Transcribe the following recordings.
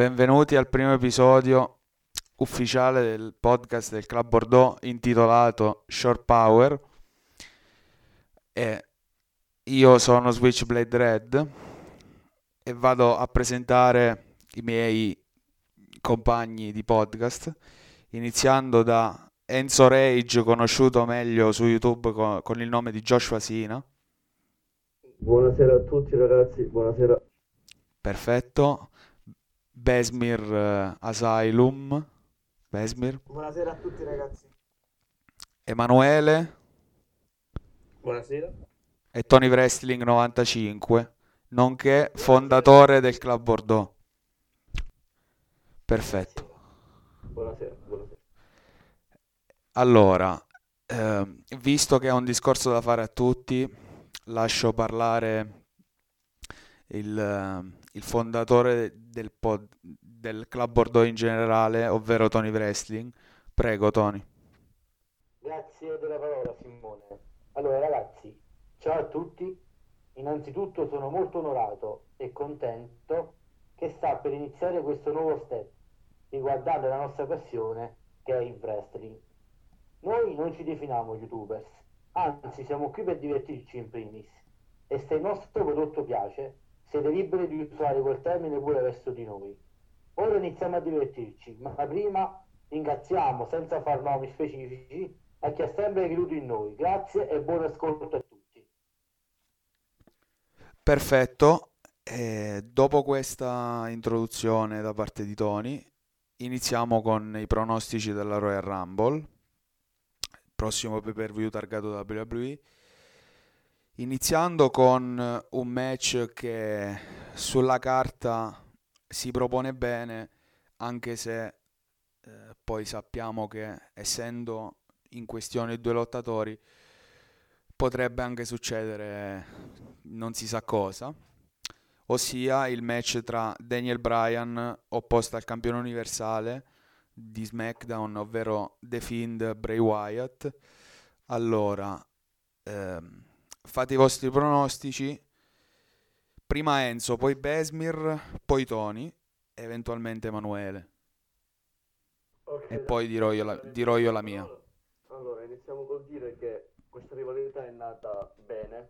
Benvenuti al primo episodio ufficiale del podcast del Club Bordeaux intitolato Short Power. E io sono Switchblade Red e vado a presentare i miei compagni di podcast, iniziando da Enzo Rage, conosciuto meglio su YouTube con, con il nome di Joshua Sina. Buonasera a tutti ragazzi, buonasera. Perfetto. Besmir eh, Asylum. Besmir. Buonasera a tutti ragazzi. Emanuele Buonasera. e Tony Wrestling 95, nonché fondatore del Club Bordeaux. Perfetto. Buonasera, buonasera. Allora, ehm, visto che è un discorso da fare a tutti, lascio parlare il, eh, il fondatore del, pod- del Club Bordeaux in generale, ovvero Tony Wrestling. Prego, Tony. Grazie della parola Simone. Allora ragazzi, ciao a tutti. Innanzitutto sono molto onorato e contento che sta per iniziare questo nuovo step riguardante la nostra passione che è il wrestling. Noi non ci definiamo youtubers, anzi siamo qui per divertirci in primis. E se il nostro prodotto piace, siete liberi di usare quel termine pure verso di noi. Ora iniziamo a divertirci, ma prima ringraziamo senza far nomi specifici a chi ha sempre creduto in noi. Grazie e buon ascolto a tutti. Perfetto. E dopo questa introduzione da parte di Tony, iniziamo con i pronostici della Royal Rumble, prossimo pay per view targato da WWE. Iniziando con un match che sulla carta si propone bene, anche se eh, poi sappiamo che essendo in questione due lottatori potrebbe anche succedere non si sa cosa, ossia il match tra Daniel Bryan opposto al campione universale di SmackDown, ovvero The Fiend Bray Wyatt. Allora, ehm, fate i vostri pronostici. Prima Enzo, poi Besmir, poi Tony, eventualmente Emanuele. Ok, E poi dirò io la- dirò io la mia. Allora, iniziamo col dire che questa rivalità è nata bene,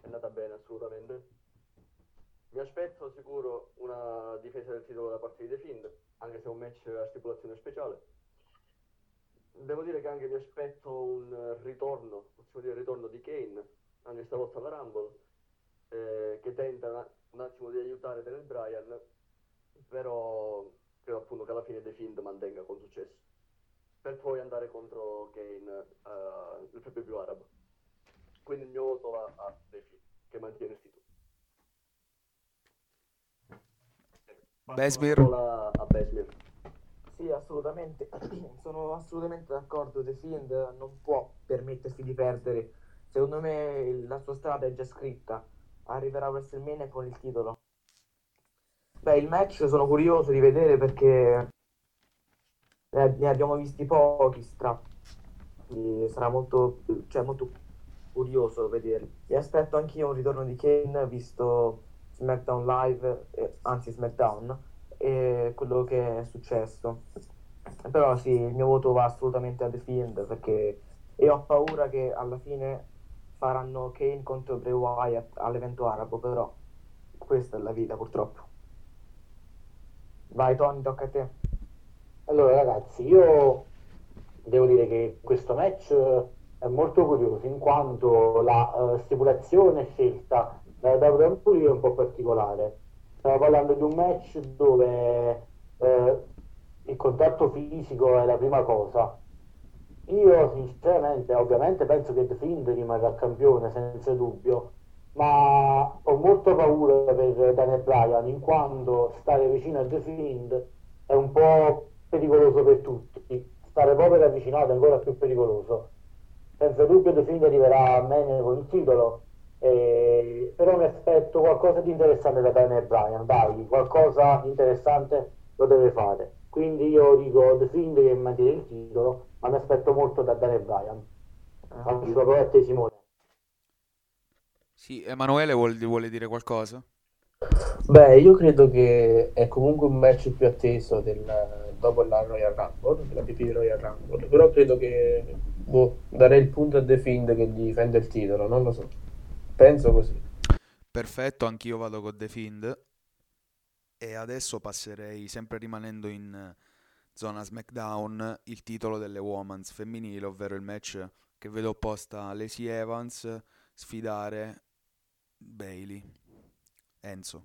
è nata bene assolutamente. Mi aspetto sicuro una difesa del titolo da parte di The Fiend, anche se è un match a stipulazione speciale. Devo dire che anche mi aspetto un ritorno, possiamo dire ritorno di Kane, anche stavolta alla Rumble, eh, che tenta un attimo di aiutare Daniel Bryan, però credo appunto che alla fine The Fiend mantenga con successo per poi andare contro Kane uh, il proprio più arabo. Quindi il mio voto va a Defi, che mantiene il titolo. Besmir? la parola a Besmir. Sì, assolutamente. Sono assolutamente d'accordo. The Fiend non può permettersi di perdere. Secondo me la sua strada è già scritta. Arriverà a WrestleMania con il titolo. Beh, il match sono curioso di vedere perché ne ne abbiamo visti pochi. Quindi sarà molto, cioè, molto curioso vederli. E aspetto anch'io un ritorno di Kane visto SmackDown Live, eh, anzi SmackDown, e quello che è successo. Però sì, il mio voto va assolutamente a The Fiend perché e ho paura che alla fine faranno Kane contro Bray Wyatt all'evento arabo, però questa è la vita purtroppo. Vai Tony, tocca a te. Allora ragazzi, io devo dire che questo match eh, è molto curioso in quanto la eh, stipulazione scelta da WWE è un po' particolare. Stiamo parlando di un match dove eh, il contatto fisico è la prima cosa. Io sinceramente, ovviamente penso che The Fiend rimarrà campione senza dubbio, ma ho molto paura per Daniel Bryan in quanto stare vicino a The Fiend è un po' pericoloso per tutti. Stare proprio ravvicinato è ancora più pericoloso. Senza dubbio The Fiend arriverà a bene con il titolo, eh, però mi aspetto qualcosa di interessante da Daniel Bryan, dai, qualcosa di interessante lo deve fare. Quindi io dico The Fiend che mantiene il titolo, ma mi aspetto molto da Daniel Bryan. Anche la parola a te Simone. Sì, Emanuele vuol- vuole dire qualcosa? Beh, io credo che è comunque un match più atteso del, dopo la Royal Rumble, della PP Royal Rumble, però credo che boh, darei il punto a The Fiend che difende il titolo, non lo so. Penso così. Perfetto, anch'io vado con The Fiend. E adesso passerei, sempre rimanendo in zona SmackDown, il titolo delle Women's femminile, ovvero il match che vedo opposta Lacey Evans sfidare Bailey. Enzo.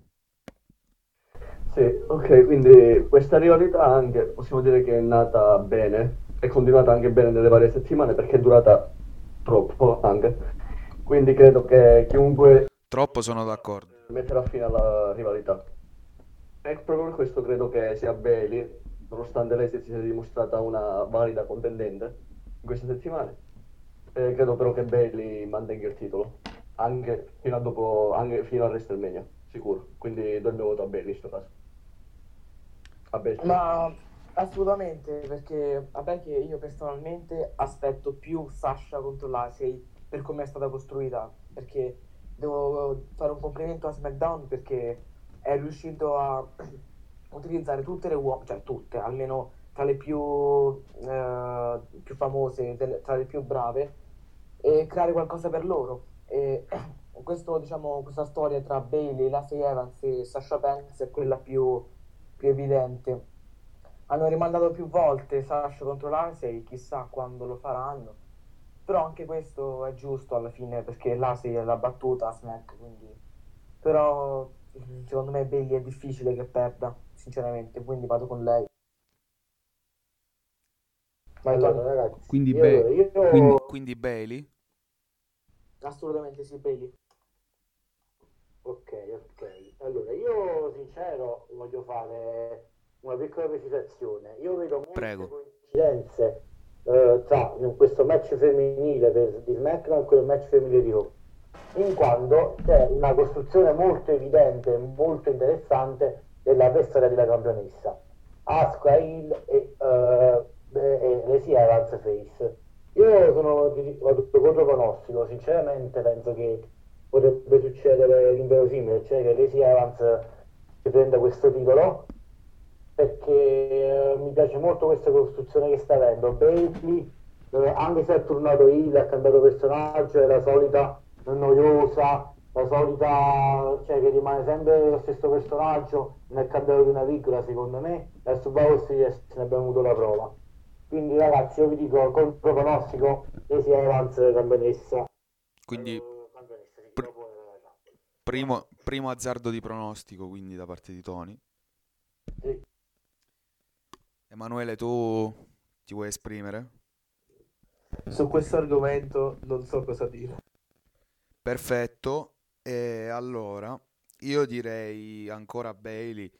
Sì, ok, quindi questa rivalità anche possiamo dire che è nata bene, è continuata anche bene nelle varie settimane perché è durata troppo anche. Quindi credo che chiunque Troppo sono d'accordo. metterà fine alla rivalità. E proprio per questo credo che sia Bailey, nonostante lei si sia dimostrata una valida contendente in queste settimane, eh, credo però che Bailey mantenga il titolo, anche fino a dopo, anche fino a WrestleMania, sicuro. Quindi do il mio voto a Bailey in questo caso. A. Ma assolutamente, perché vabbè che io personalmente aspetto più Sasha contro Lasey per come è stata costruita, perché devo fare un complimento a SmackDown perché è riuscito a utilizzare tutte le uomini, cioè tutte, almeno tra le più, eh, più famose, delle- tra le più brave, e creare qualcosa per loro. E questo, diciamo, questa storia tra Bailey, Lacey Evans e Sasha Banks è quella più, più evidente. Hanno rimandato più volte Sasha contro Lacey, chissà quando lo faranno. Però anche questo è giusto alla fine perché Lacey l'ha battuta a Smack, quindi... Però secondo me Bailey è difficile che perda, sinceramente, quindi vado con lei. Vai, Allora, Tony. ragazzi, Quindi, io- Ba- io- quindi, quindi Bailey? Assolutamente sì, Bailey. Ok, ok. Allora, io sincero voglio fare una piccola precisazione. Io vedo molte Prego. coincidenze eh, tra questo match femminile per, di SmackDown e quel match femminile di Raw, in quanto c'è una costruzione molto evidente e molto interessante della vera storia della campionessa. Asuka Hill e, eh, e Lacey Face. Io sono vado contro pronostico, sinceramente penso che potrebbe succedere l'inverosimile, cioè che Lacey Evans si prenda questo titolo perché eh, mi piace molto questa costruzione che sta avendo Bailey eh, anche se è tornato Hill ha cambiato personaggio è la solita noiosa la solita cioè che rimane sempre lo stesso personaggio è cambiato di una virgola secondo me e Survivor Series ne abbiamo avuto la prova quindi ragazzi io vi dico contro pronostico Lacey Evans campionessa Quindi Eh, campionessa, sì, pr- primo, primo azzardo di pronostico quindi da parte di Tony. sì. Emanuele, tu ti vuoi esprimere? Su questo argomento non so cosa dire. Perfetto. E allora io direi ancora Bailey,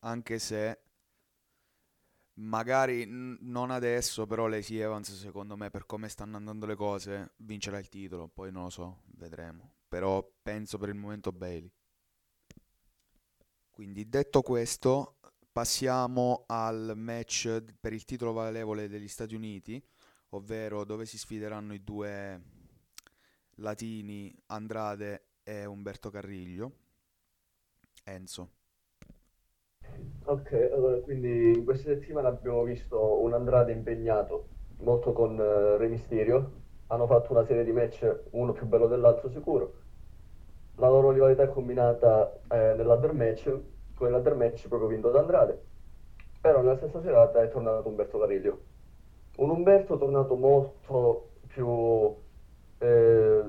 anche se magari n- non adesso, però Lacey Evans secondo me per come stanno andando le cose vincerà il titolo, poi non lo so, vedremo. Però penso per il momento Bailey. Quindi detto questo, passiamo al match per il titolo valevole degli Stati Uniti, ovvero dove si sfideranno i due latini Andrade e Umberto Carriglio. Enzo. Ok, allora quindi in questa settimana abbiamo visto un Andrade impegnato molto con eh, Re Mysterio. Hanno fatto una serie di match, uno più bello dell'altro sicuro. La loro rivalità è combinata eh, nell'ladder match, con ladder match proprio vinto da Andrade. Però nella stessa serata è tornato Umberto Carriglio. Un Umberto tornato molto più eh,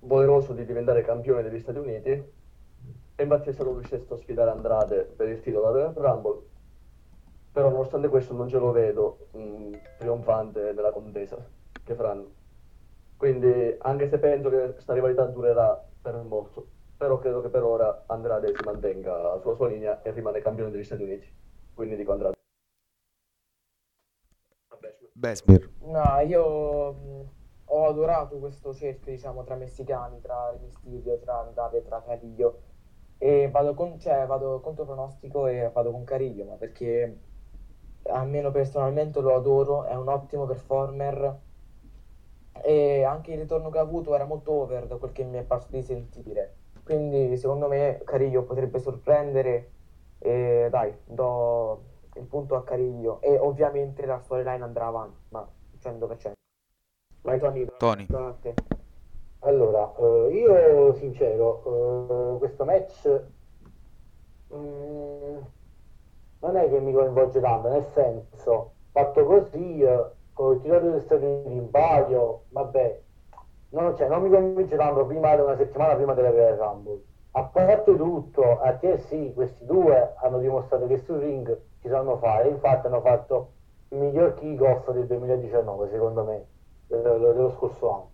voleroso di diventare campione degli Stati Uniti e infatti è stato lui stesso a sfidare Andrade per il titolo della Royal Rumble. Però nonostante questo non ce lo vedo mh, trionfante nella contesa che faranno. Quindi anche se penso che questa rivalità durerà per molto, però credo che per ora Andrade si mantenga sulla sua linea e rimane campione degli Stati Uniti. Quindi dico Andrade. Besmer. No, io mh, ho adorato questo cerchio, diciamo, tra messicani, tra Re Mysterio, tra Andrade, tra Cariglio. E vado con, cioè, vado contro pronostico e vado con Cariglio, ma perché almeno personalmente lo adoro, è un ottimo performer e anche il ritorno che ha avuto era molto over da quel che mi è parso di sentire. Quindi secondo me Cariglio potrebbe sorprendere e dai, do il punto a Cariglio e ovviamente la storyline andrà avanti, ma 100%. Vai Tony, Tony. Allora, eh, io sincero, eh, questo match mm, non è che mi coinvolge tanto, nel senso, fatto così, eh, con il titolo degli Stati Uniti in palio, vabbè, non, cioè, non mi convince tanto prima di una settimana prima della Royal Rumble. A parte tutto, a TLC questi due hanno dimostrato che sul ring ci sanno fare, infatti hanno fatto il miglior kick-off del 2019, secondo me, dello, dello scorso anno.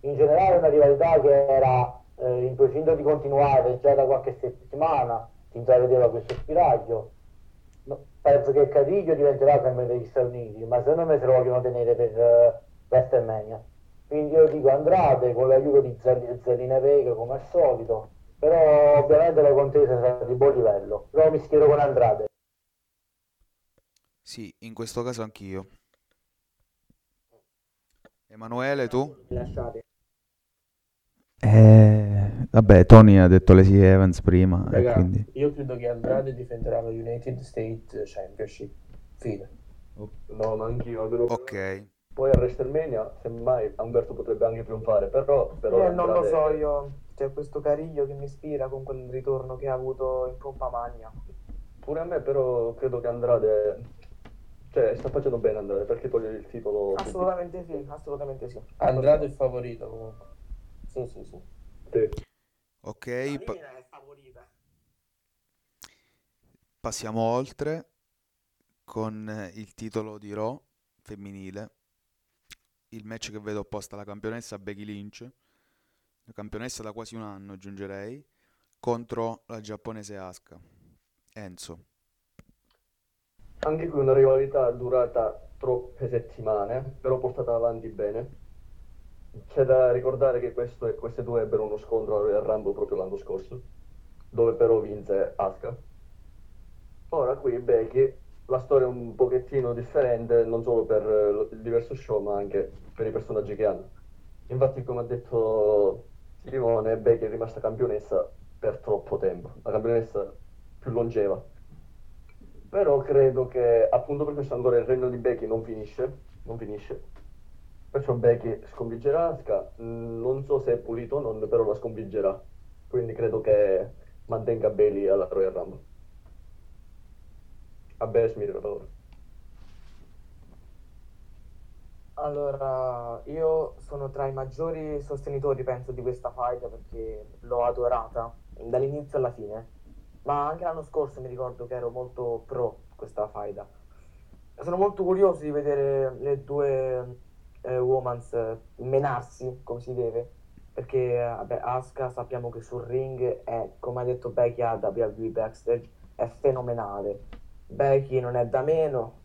In generale una rivalità che era eh, in procinto di continuare già da qualche settimana, si intravedeva questo spiraglio. No, penso che Cadiglio diventerà campione degli Stati Uniti, ma secondo me se lo vogliono tenere per uh, WrestleMania. Quindi io dico Andrade con l'aiuto di Zelline Vega come al solito, però ovviamente la contesa sarà di buon livello. Però mi schiero con Andrade. Sì, in questo caso anch'io. Emanuele, tu? Lasciate. Eh, vabbè, Tony ha detto Lacey Evans prima, e Raga, quindi... io credo che Andrade difenderà la United States Championship. Fine. No, ma anch'io. almeno- Ok, Poi a WrestleMania, semmai, Umberto potrebbe anche trionfare, però... però Eh, non lo Andrade- so io, c'è questo Cariglio che mi ispira con quel ritorno che ha avuto in Pompa Magna. Pure a me, però, credo che Andrade... Cioè, sta facendo bene Andrade, perché togliere il titolo... Assolutamente sì, assolutamente sì. Andrade è il favorito comunque. Sì, sì, sì. Sì. ok, pa- è favorita. passiamo oltre con il titolo di Raw femminile. Il match che vedo opposta alla campionessa Becky Lynch, la campionessa da quasi un anno aggiungerei, contro la giapponese Asuka. Enzo. Anche qui una rivalità durata troppe settimane, però portata avanti bene. C'è da ricordare che questo- queste due ebbero uno scontro al Rumble proprio l'anno scorso, dove però vinse Asuka. Ora qui Becky, la storia è un pochettino differente, non solo per eh, il diverso show, ma anche per i personaggi che hanno. Infatti, come ha detto Simone, Becky è rimasta campionessa per troppo tempo, la campionessa più longeva. Però credo che appunto per questo ancora il regno di Becky non finisce, non finisce. Perciò Becky sconfiggerà Asuka, Mm, non so se è pulito o non, però la sconfiggerà. Quindi credo che mantenga Bailey alla Royal Rumble. A Besmir parola. Allora, io sono tra i maggiori sostenitori, penso, di questa fight perché l'ho adorata dall'inizio alla fine. Ma anche l'anno scorso mi ricordo che ero molto pro questa faida. Sono molto curioso di vedere le due eh, womans eh, menarsi come si deve. Perché eh, vabbè, Asuka sappiamo che sul ring è, come ha detto Becky a WWE Backstage, è fenomenale. Becky non è da meno,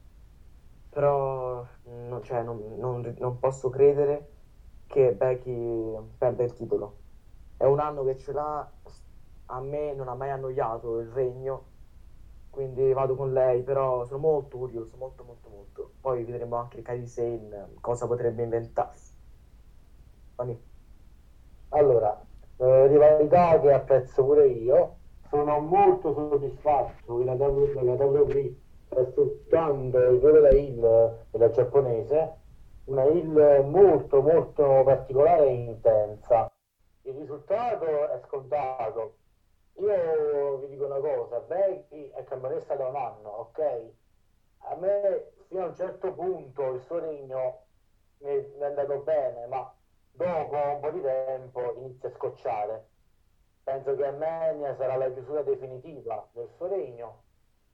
però non, cioè, non- non- non posso credere che Becky perda il titolo. È un anno che ce l'ha, a me non ha mai annoiato il regno, quindi vado con lei, però sono molto curioso, molto molto molto. Poi vedremo anche Kairi Sane cosa potrebbe inventare. Tony. Allora, eh, rivalità che apprezzo pure io. Sono molto soddisfatto che la WWE sta sfruttando il ruolo da heel della giapponese, una heel molto molto particolare e intensa. Il risultato è scontato. Io vi dico una cosa, Becky è campionessa da un anno, ok? A me fino a un certo punto il suo regno mi è andato bene, ma dopo un po' di tempo inizia a scocciare. Penso che a Mania sarà la chiusura definitiva del suo regno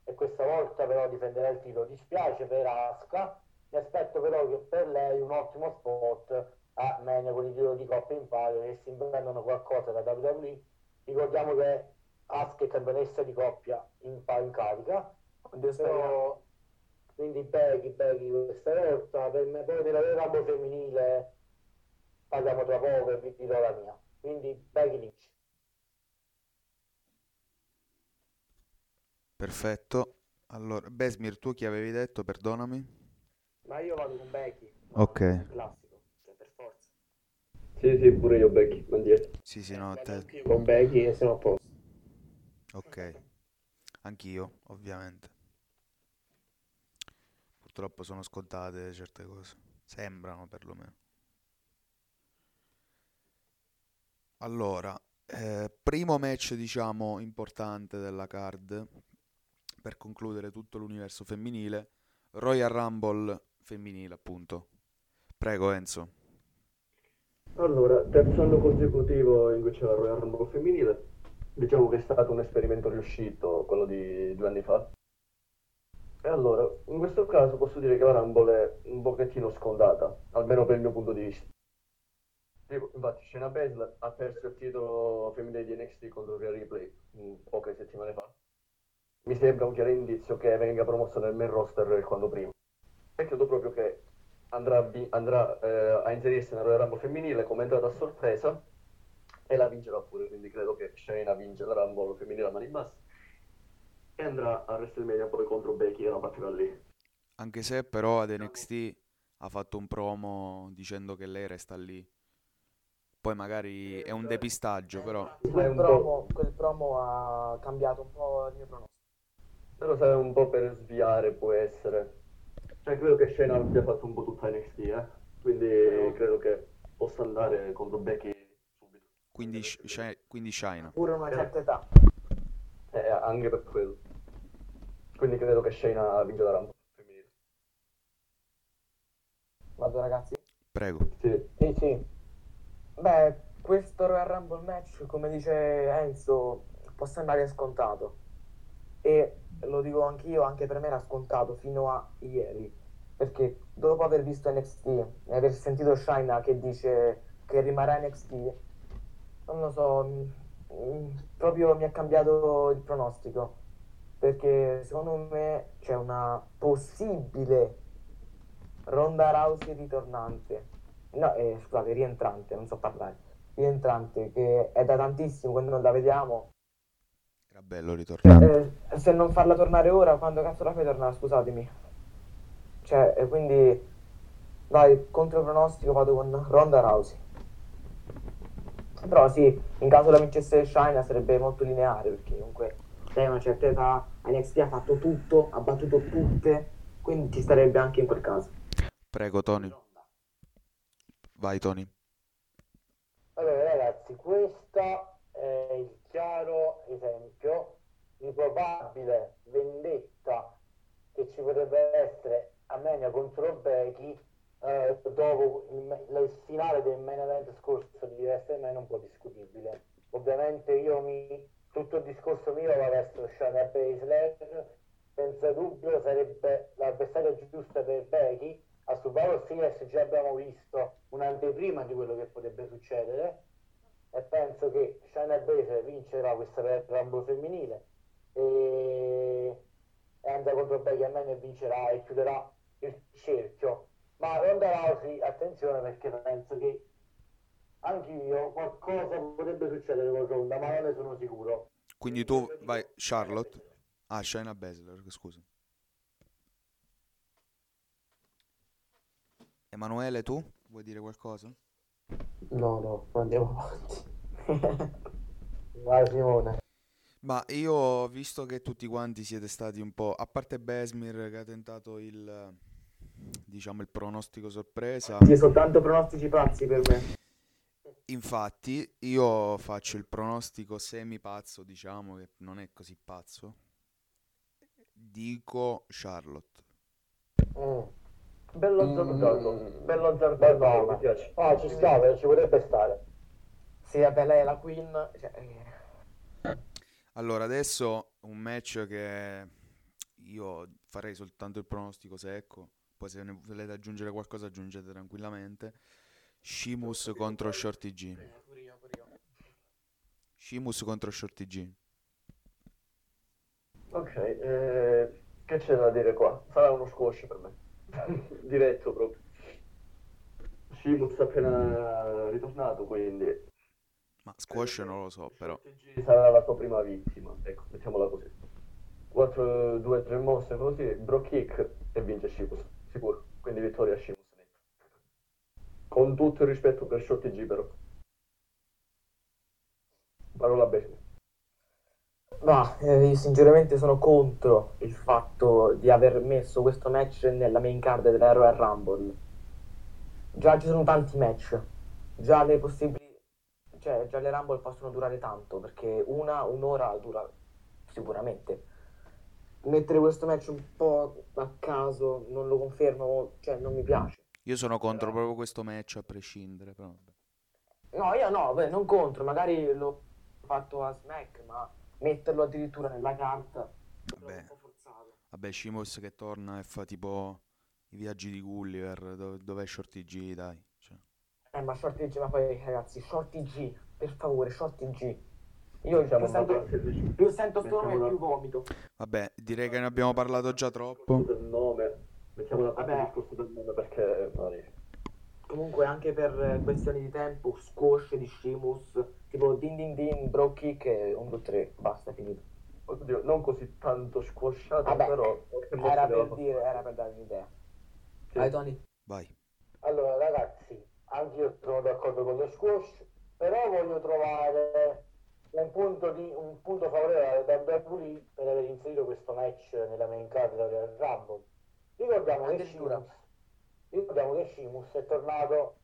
e questa volta però difenderà il titolo. Dispiace per Asuka, mi aspetto però che per lei un ottimo spot a Mania con il titolo di Coppa in palio che si inventano qualcosa da WWE. Ricordiamo che Asuka è campionessa di coppia in, in carica, però quindi Becky, Becky questa volta per me poi nella ramo femminile parliamo tra poco e vi dirò la mia quindi Becky Lynch Perfetto. Allora, Besmir, tu chi avevi detto? Perdonami. Ma io vado con Becky. Ok. Classico. Sì, sì, pure io Becky, mandietto. Sì, sì, no, te... Con Becky e siamo a posto. Ok. Anch'io, ovviamente. Purtroppo sono scontate certe cose. Sembrano perlomeno. Allora, eh, primo match, diciamo, importante della card per concludere tutto l'universo femminile. Royal Rumble femminile, appunto. Prego, Enzo. Allora, terzo anno consecutivo in cui c'è la Royal Rumble femminile. Diciamo che è stato un esperimento riuscito, quello di due anni fa. E allora, in questo caso posso dire che la Rumble è un pochettino scontata, almeno per il mio punto di vista. Infatti, Shayna Baszler ha perso il titolo femminile di NXT contro Rhea Ripley mm, poche settimane fa. Mi sembra un chiaro indizio che venga promossa nel main roster quanto prima. E credo proprio che andrà, andrà, eh, a inserirsi nella Royal Rumble femminile come entrata a sorpresa e la vincerà pure, quindi credo che Shayna vince la Rumble femminile a mani basse e andrà a WrestleMania poi contro Becky e la batterà lì. Anche se però ad NXT ha fatto un promo dicendo che lei resta lì. Poi magari è un depistaggio, però Sai Quel promo, quel promo ha cambiato un po' il mio pronostico. però sai un po' per sviare può essere. Cioè credo che Shayna abbia fatto un po' tutta NXT, eh. Quindi credo che possa andare contro Becky subito. quindi, Sh- quindi Shayna. Pure una certa età. Eh, anche per quello. Quindi credo che Shayna vinca la Rumble femminile. Vado ragazzi. Prego. Sì. Sì, sì. Beh, questo Royal Rumble match, come dice Enzo, può sembrare scontato. E lo dico anch'io, anche per me era scontato fino a ieri. Perché dopo aver visto NXT e aver sentito Shayna che dice che rimarrà NXT, non lo so, mi- mi- proprio mi ha cambiato il pronostico. Perché secondo me c'è una possibile Ronda Rousey ritornante. No, eh, scusate, rientrante, non so parlare. Rientrante, che è da tantissimo quando non la vediamo. Era bello ritornare. Eh, se non farla tornare ora, quando cazzo la fai tornare? Scusatemi. Cioè, eh, quindi, dai, contro pronostico vado con Ronda Rousey. Però sì, in caso la vincesse Shayna sarebbe molto lineare, perché comunque lei una certa età, NXT ha fatto tutto, ha battuto tutte, quindi ci starebbe anche in quel caso. Prego, Tony. Vai, Tony. Allora ragazzi, questo è il chiaro esempio di probabile vendetta che ci potrebbe essere Armenia contro Becky eh, dopo il, il finale del main event scorso di WrestleMania un po' discutibile. Ovviamente io mi tutto il discorso mio va verso Shayna Baszler, senza dubbio sarebbe l'avversaria giusta per Becky. A Survivor Series già abbiamo visto un'anteprima di quello che potrebbe succedere e penso che Shayna Baszler vincerà questa Royal Rumble femminile e, e andrà contro Becky Almeno e vincerà e chiuderà il cerchio. Ma Ronda Rousey, attenzione perché penso che anch'io qualcosa potrebbe succedere con Ronda, ma non ne sono sicuro. Quindi tu vai, Charlotte. Ah, Shayna Baszler, scusa. Emanuele, tu vuoi dire qualcosa? No, no, andiamo avanti. Vai Simone. Ma io, visto che tutti quanti siete stati un po', a parte Besmir che ha tentato il, diciamo, il pronostico sorpresa, Sì, soltanto pronostici pazzi per me. infatti io faccio il pronostico semi pazzo, diciamo, che non è così pazzo. Dico Charlotte. Mm. Bello Mm. azzardato, bello Beh, azzardato, no, mi piace. Ah, ci sta, però ci potrebbe stare. Sì, vabbè, lei è la queen. Cioè, eh, Allora, adesso un match che io farei soltanto il pronostico secco, poi se ne volete aggiungere qualcosa aggiungete tranquillamente. Shimus contro Shorty G. Shimus contro Shorty G. Ok, eh, che c'è da dire qua? Sarà uno squash per me. Diretto proprio. Shimus è appena ritornato, quindi Ma squash non lo so, però. Sarà la sua prima vittima, ecco, mettiamola così. 4, 2, 3 mosse così, bro kick e vince Shimus, sicuro. Quindi vittoria a Shimus. Con tutto il rispetto per Shorty G però. Parola bestia. Ma eh, io sinceramente sono contro il fatto di aver messo questo match nella main card della Royal Rumble. Già ci sono tanti match, già le possibili, cioè già le Rumble possono durare tanto perché una, un'ora dura sicuramente. Mettere questo match un po' a caso, non lo confermo, cioè non mi piace. Io sono contro proprio questo match a prescindere, però. No, io no, beh, non contro, magari l'ho fatto a Smack, ma metterlo addirittura nella carta Vabbè. un po' forzato. Vabbè, Shimos che torna e fa tipo i viaggi di Gulliver, dove, dov'è Shorty G, dai. Cioè, Eh, ma Shorty G, ma poi ragazzi, Shorty G, per favore, Shorty G. Io più sento, più sento sto nome Mettiamo più vomito. Vabbè, direi che ne abbiamo parlato già troppo. del nome. Mettiamo una parte Vabbè. il discorso del nome perché Comunque anche per eh, questioni di tempo, squash di Shimus, tipo din din din, bro kick e 1, 2, 3, basta, finito. oddio, non così tanto squasciato, Vabbè, però Era per dire, era per dare un'idea. Sì. Vai Tony. Vai. Allora ragazzi, anche io sono d'accordo con lo squash, però voglio trovare un punto, di, un punto favorevole da WWE per aver inserito questo match nella main card Royal Rumble. Ricordiamo che. Sheamus, ricordiamo che Sheamus è tornato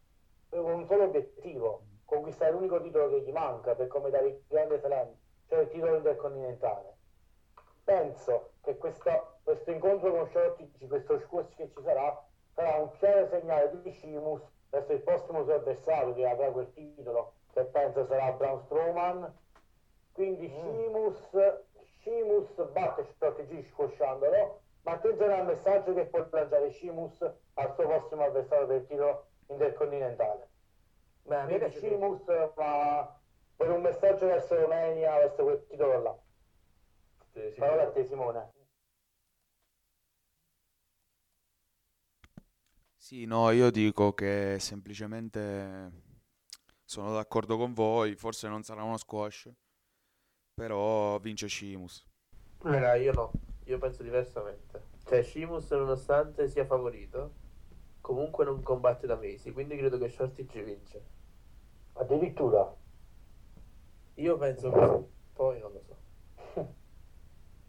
con un solo obiettivo, conquistare l'unico titolo che gli manca per come dare grande slam, cioè il titolo intercontinentale. Penso che questa- questo incontro con Shorty, questo squash che ci sarà, sarà un chiaro segnale di Sheamus verso il prossimo suo avversario che avrà quel titolo, che penso sarà Braun Strowman. Quindi Sheamus, Sheamus batte Shorty G squasciandolo, ma attenzione al messaggio che può lanciare Sheamus al suo prossimo avversario del titolo intercontinentale. Beh, a me Quindi piace Sheamus va per un messaggio verso Romania, verso quel titolo là. Sì, sì, Parola a te Simone. Sì, no, io dico che semplicemente sono d'accordo con voi, forse non sarà uno squash, però vince Shimus. Raga, io no, io penso diversamente. Cioè, Shimus, nonostante sia favorito, comunque non combatte da mesi, quindi credo che Shorty ci vince. Addirittura. Io penso così, poi non lo so.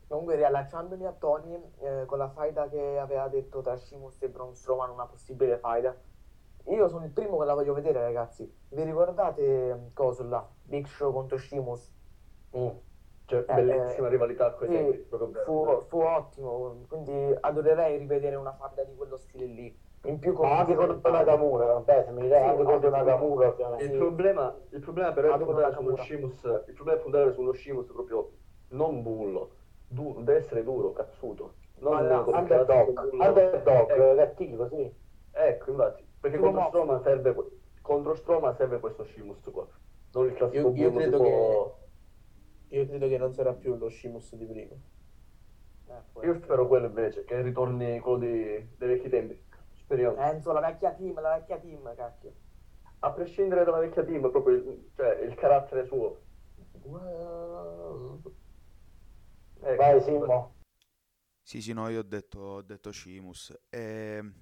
Comunque, riallacciandomi a Tony eh, con la faida che aveva detto tra Sheamus e Braun Strowman, una possibile faida, io sono il primo che la voglio vedere, ragazzi. Vi ricordate coso là? Big Show contro Sheamus? Mm. Cioè, Eh, bellissima eh, rivalità a quei sì. Fu, fu ottimo, quindi adorerei rivedere una faida di quello stile lì. In più Ma anche con Nakamura, vabbè, se mi dai Sì, anche contro ovviamente. Il problema, il problema però è con puntare sullo Nakamura. Sheamus, il problema è puntare sullo Sheamus proprio non bullo, du- deve essere duro, cazzuto. Non Ma no, con Underdog, underdog, Ecco, cattivo, sì. ecco, infatti, perché contro. Strowman serve, contro Strowman serve questo Sheamus qua, non il classico Io- io bullo credo tipo... Io credo che non sarà più lo Shimus di prima. Eh, Io spero quello invece, che ritorni quello di- dei vecchi tempi. Speriamo. Enzo, la vecchia team, la vecchia team, cacchio. A prescindere dalla vecchia team, proprio il, cioè, il carattere suo. Ecco. Vai Simo. Sì, sì, no, io ho detto, ho detto Sheamus. E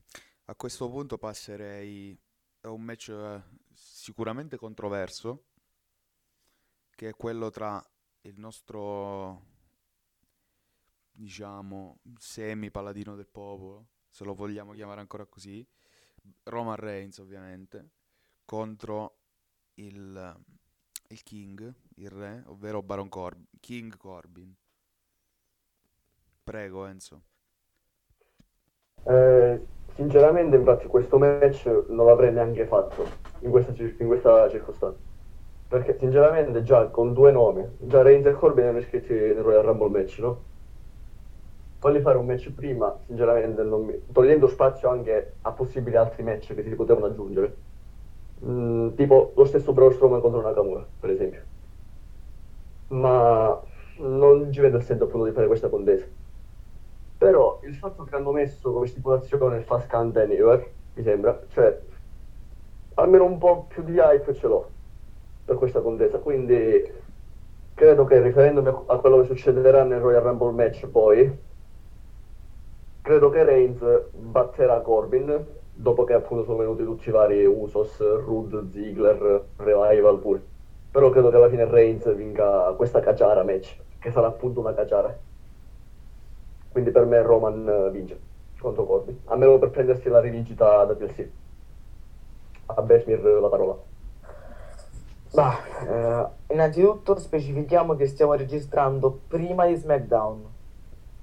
a questo punto passerei a un match eh, sicuramente controverso, che è quello tra il nostro, diciamo, semi-paladino del popolo, se lo vogliamo chiamare ancora così, Roman Reigns ovviamente, contro il, il King, il re, ovvero Baron Corbin, King Corbin. Prego Enzo. Eh, sinceramente, infatti, questo match non l'avrei neanche fatto in questa, in questa circostanza. Perché, sinceramente, già con due nomi, già Reigns e Corbin erano iscritti nel Royal Rumble match, no? Farli fare un match prima, sinceramente, mi... togliendo spazio anche a possibili altri match che si potevano aggiungere. Mm, tipo lo stesso Braun Strowman contro Nakamura, per esempio. Ma non ci vedo il senso appunto di fare questa contesa. Però il fatto che hanno messo come stipulazione il Fast Count Anywhere, mi sembra, cioè almeno un po' più di hype ce l'ho per questa contesa, quindi credo che riferendomi a quello che succederà nel Royal Rumble match poi, credo che Reigns batterà Corbin dopo che appunto sono venuti tutti i vari Usos, Rud, Ziggler, Revival pure. Però credo che alla fine Reigns vinca questa cacciara match, che sarà appunto una cacciara. Quindi per me Roman vince contro Corbin, a meno per prendersi la rivincita da TLC. A Besmir la parola. Ma, eh, innanzitutto specifichiamo che stiamo registrando prima di SmackDown.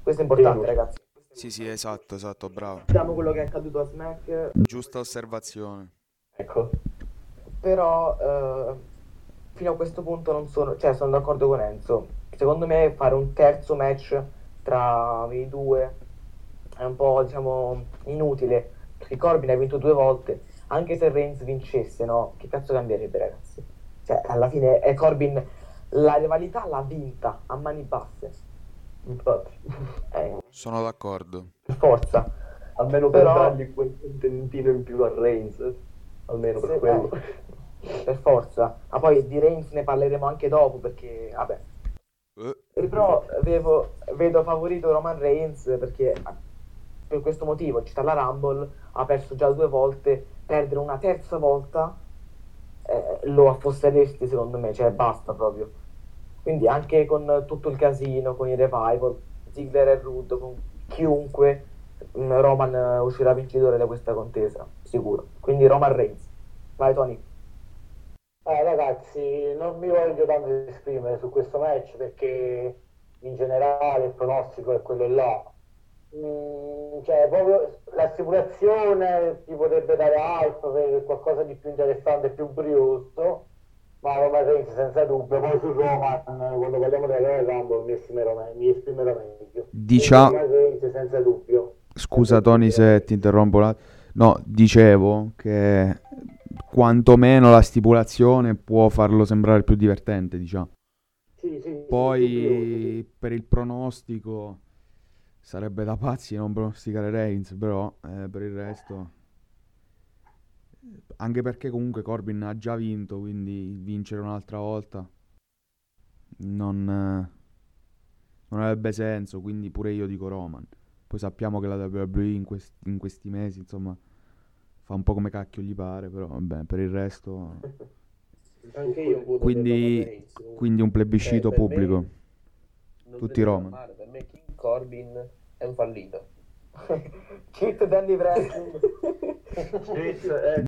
Questo è importante, Sì, ragazzi. Sì, sì, esatto, esatto, bravo. Sappiamo quello che è accaduto a Smack, Giusta osservazione. Ecco. però eh, fino a questo punto non sono, cioè sono d'accordo con Enzo. Secondo me fare un terzo match tra i due è un po', diciamo, inutile, perché Corbin ha vinto due volte, anche se Reigns vincesse, no? Che cazzo cambierebbe, ragazzi? Cioè, alla fine è Corbin, la rivalità l'ha vinta a mani basse. Infatti. Eh, Sono d'accordo. per forza. Almeno per Però- dargli quel contentino in più a Reigns. Almeno per Se- quello. eh, per forza. Ma poi di Reigns ne parleremo anche dopo perché, vabbè. Eh, E Però avevo- vedo favorito Roman Reigns perché per questo motivo, città la Rumble, ha perso già due volte, perdere una terza volta eh, lo affosseresti secondo me, cioè basta proprio. Quindi anche con tutto il casino, con i revival, Ziggler e Rudd, con chiunque, Roman eh, uscirà vincitore da questa contesa, sicuro. Quindi Roman Reigns. Vai Tony. Eh, ragazzi, non mi voglio tanto esprimere su questo match perché in generale il pronostico è quello là. Mm, cioè, proprio la stipulazione ti potrebbe dare hype per qualcosa di più interessante e più brioso, ma Roman Reigns senza dubbio. Poi su Roman, quando parliamo della Royal Rumble, mi esprimerò, me- mi esprimerò meglio. Dicia- Roman Reigns senza dubbio. Scusa Tony se ti interrompo attimo. No, dicevo che quantomeno la stipulazione può farlo sembrare più divertente, diciamo. Sì, sì, sì, Poi per il pronostico sarebbe da pazzi non pronosticare Reigns, però eh, per il resto anche perché comunque Corbin ha già vinto, quindi vincere un'altra volta non, eh, non avrebbe senso, quindi pure io dico Roman. Poi sappiamo che la WWE in, quest- in questi mesi, insomma, fa un po' come cacchio gli pare, però vabbè, per il resto Anche io Quindi- Reigns, comunque. quindi un plebiscito Cioè, pubblico. Tutti Roman. male, Per me King Corbin è un fallito. Cheat Danny Wrestling.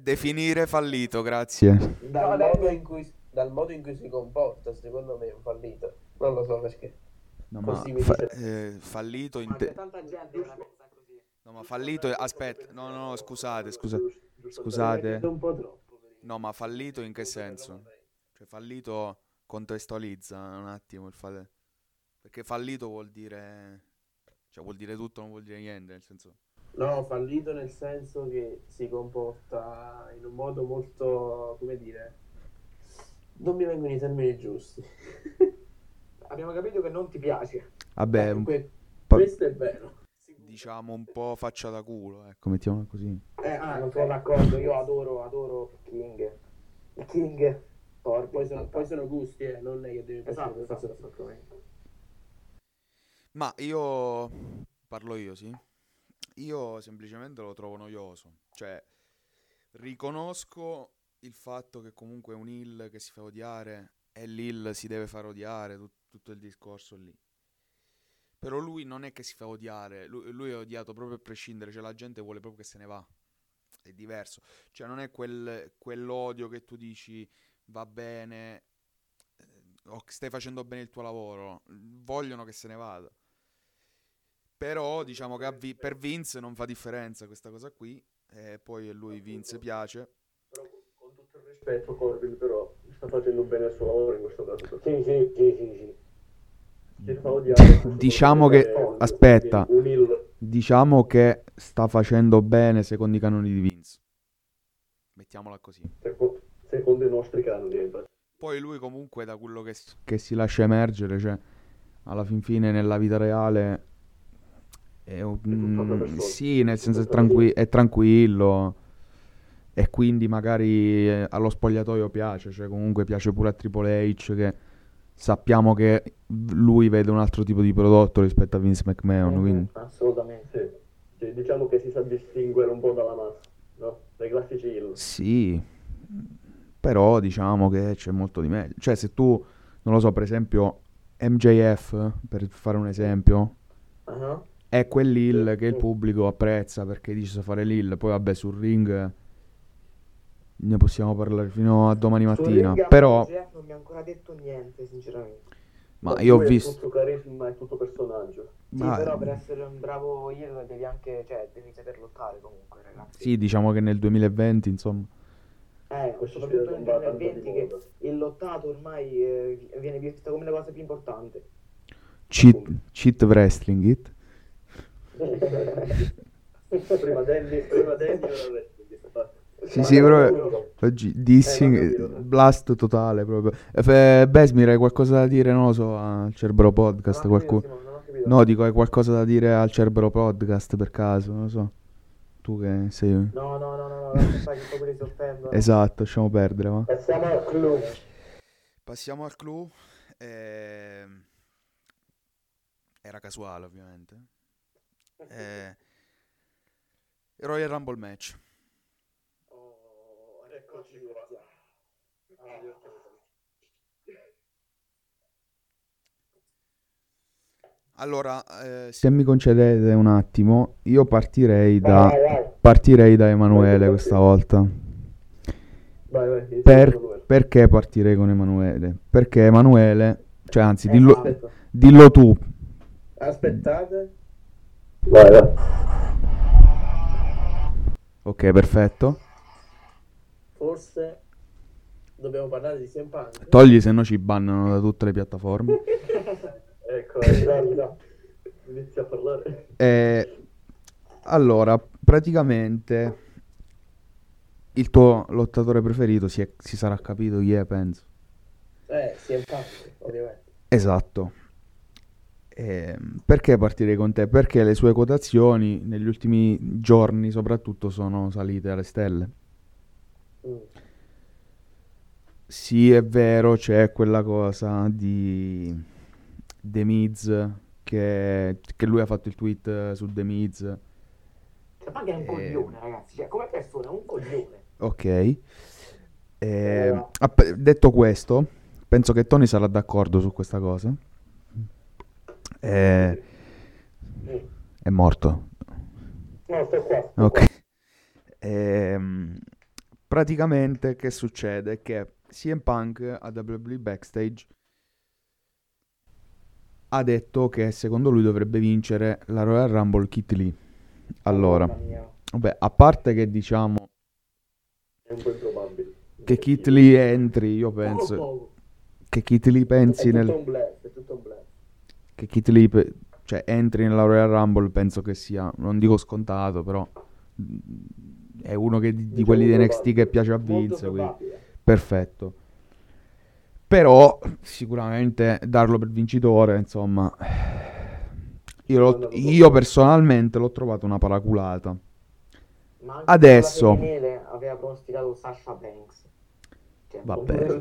Definire fallito, grazie. Dal, modo in cui, dal modo in cui si comporta, secondo me è un fallito. Non lo so perché. No, ma fa- eh, fallito in te-. No, ma fallito, aspetta, no, no, scusate, scusa- scusate. È un po' troppo. per il- No, ma fallito in che senso? Cioè, fallito contestualizza un attimo il fall... Perché fallito vuol dire... Cioè, vuol dire tutto, non vuol dire niente, nel senso... No, fallito nel senso che si comporta in un modo molto, come dire, non mi vengono i termini giusti. Abbiamo capito che non ti piace. Vabbè, Eh, que- po'- questo è vero. diciamo un po' faccia da culo, ecco, mettiamola così. Eh, ah, non sono d'accordo. Io adoro, adoro King. Il King. Corbin. Poi sono, poi sono gusti, eh, non è che devi piacere Esatto, esatto. Ma io... Parlo io, sì? Io semplicemente lo trovo noioso. Cioè, riconosco il fatto che comunque è un Hill che si fa odiare e l'Hill si deve far odiare, tut- tutto il discorso lì. Però lui non è che si fa odiare, lui, lui è odiato proprio a prescindere, cioè la gente vuole proprio che se ne va. È diverso. Cioè non è quel, quell'odio che tu dici va bene, eh, o stai facendo bene il tuo lavoro, vogliono che se ne vada. Però diciamo che Vi- per Vince non fa differenza questa cosa qui, e poi a lui Vince piace. Però con tutto il rispetto Corbin però sta facendo bene il suo lavoro in questo caso. Sì, sì, sì, sì, sì. Diciamo che- Eh, aspetta. Diciamo che sta facendo bene secondo i canoni di Vince. Mettiamola così. seco- Secondo i nostri canoni, infatti. Poi lui comunque da quello che, che si lascia emergere, cioè alla fin fine nella vita reale è persona. sì, nel senso è, tranqui- è tranquillo e quindi magari eh, allo spogliatoio piace, cioè comunque piace pure a Triple H che sappiamo che lui vede un altro tipo di prodotto rispetto a Vince McMahon, quindi Assolutamente. Sì, diciamo che si sa distinguere un po' dalla massa. dai classici heel. Sì, però diciamo che c'è molto di meglio. Cioè, se tu, non lo so, per esempio, MJF, per fare un esempio, Ah, è quell'hill che il pubblico apprezza perché dice sa fare l'hill. Poi, vabbè, sul ring ne possiamo parlare fino a domani Sul mattina. ring, Però, MJF non mi ha ancora detto niente, sinceramente. ma io ho visto. tutto carisma e tutto personaggio. Sì, ma- però per essere un bravo heel devi anche, cioè, devi saper lottare comunque, ragazzi. Sì, diciamo che nel 2020, insomma. Eh, Questo soprattutto nel non va tanto 2020 di che il lottato ormai eh, viene visto come la cosa più importante. Cheat, cheat wrestling it. Prima Danny, prima Danny ora Sì, Ma sì, capito. Oggi dissing, Eh, ho capito. blast totale proprio. Eh, fe- Besmir, hai qualcosa da dire, non lo so, al Cerbero Podcast? Ho Qualcuno? capito. No, dico, hai qualcosa da dire al Cerbero Podcast per caso? Non lo so. Tu che sei... No, no, no, no, no, che poi si offendono. Esatto, lasciamo perdere, va. Passiamo al clou. Passiamo al clou. ehm, Era casuale, ovviamente. Eh, Royal Rumble match. Oh, eccoci qua. Ah. Allora, eh, se mi concedete un attimo, io partirei da, Vai, vai, vai. partirei da Emanuele questa volta. Vai, vai, Per- perché partirei con Emanuele? Perché Emanuele, cioè anzi, dillo, Aspetta. dillo tu. Aspettate. Vai, vai. Ok, perfetto. Forse dobbiamo parlare di CM Punk. Togli se no ci bannano da tutte le piattaforme. Ecco. Inizia a parlare. Eh, allora, praticamente il tuo lottatore preferito si, è- si sarà capito chi è, penso. Eh, CM Punk, ovviamente. Esatto. Ehm, perché partirei con te? Perché le sue quotazioni negli ultimi giorni soprattutto sono salite alle stelle. Mm. Sì, è vero, c'è quella cosa di The Miz che, che lui ha fatto il tweet eh, su The Miz. Cioè, Punk è un Eh. coglione, ragazzi. Cioè, come persona è un coglione. Ok. Ehm, app- detto questo, penso che Tony sarà d'accordo su questa cosa. Eh, è morto. No, sto qua. Ok. Ehm, praticamente che succede? Che CM Punk a WWE Backstage ha detto che secondo lui dovrebbe vincere la Royal Rumble Kit Lee. Allora, vabbè, a parte che diciamo È che Kit Lee entri, io penso che Kit Lee pensi È tutto nel un blef, è tutto un blef. Che Kit Lee pe- cioè entri nella Royal Rumble penso che sia, non dico scontato, però è uno che di, di Diciamo quelli di NXT che piace a Vince, perfetto. Però sicuramente darlo per vincitore, insomma, io, l'ho- io personalmente l'ho trovato una paraculata. Ma anche Adesso. aveva pronosticato Sasha Banks. Cioè, Vabbè. con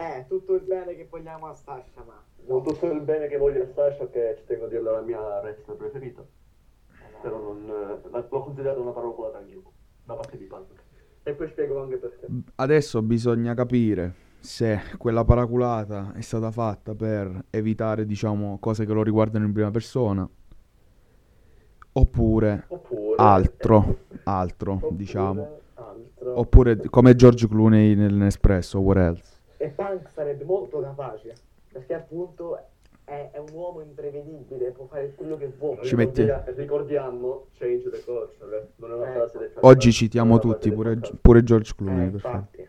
tutto il Tutto il bene- Eh, tutto il bene che vogliamo a Sasha, ma... Con tutto il bene che voglio a Sasha, che ci tengo a dirla la mia wrestler preferita. Però non, eh, l'ho considerata una paraculata anche da parte di Punk. E poi spiego anche perché. Adesso bisogna capire se quella paraculata è stata fatta per evitare, diciamo, cose che lo riguardano in prima persona oppure Oppure... altro, altro, Oppure diciamo. altro. Oppure come George Clooney nell'Espresso, what else? E Punk sarebbe molto capace, perché appunto è, è un uomo imprevedibile, può fare quello che vuole. Ci metti- Ricordia- Ricordiamo, change the culture, non è una Eh. frase detta Oggi è citiamo una tutti, frase pure, pure George Eh, Clooney. perfetto. infatti.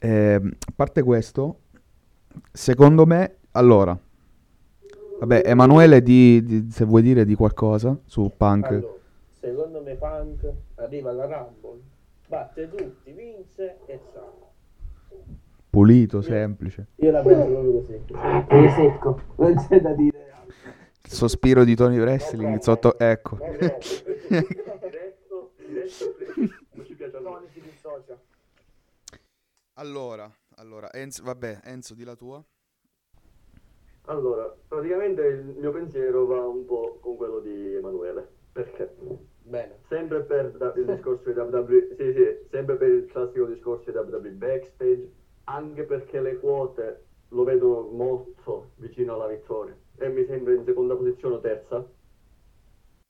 Ehm, a parte questo, secondo me, allora, vabbè, Emanuele, di, di- se vuoi dire di qualcosa su Punk, Allora, secondo me Punk arriva alla Rumble, batte tutti, vince e ciao. Pulito, semplice. Io la penso proprio così. È secco. Non c'è da dire. Il sospiro di Tony Wrestling sotto, ecco. Allora, allora, Enzo, vabbè, Enzo, di la tua. Allora, praticamente il mio pensiero va un po' con quello di Emanuele. Perché? Bene. Sempre per il discorso di WWE, sì, sì, sempre per il classico discorso di WWE backstage, anche perché le quote lo vedo molto vicino alla vittoria e mi sembra in seconda posizione o terza.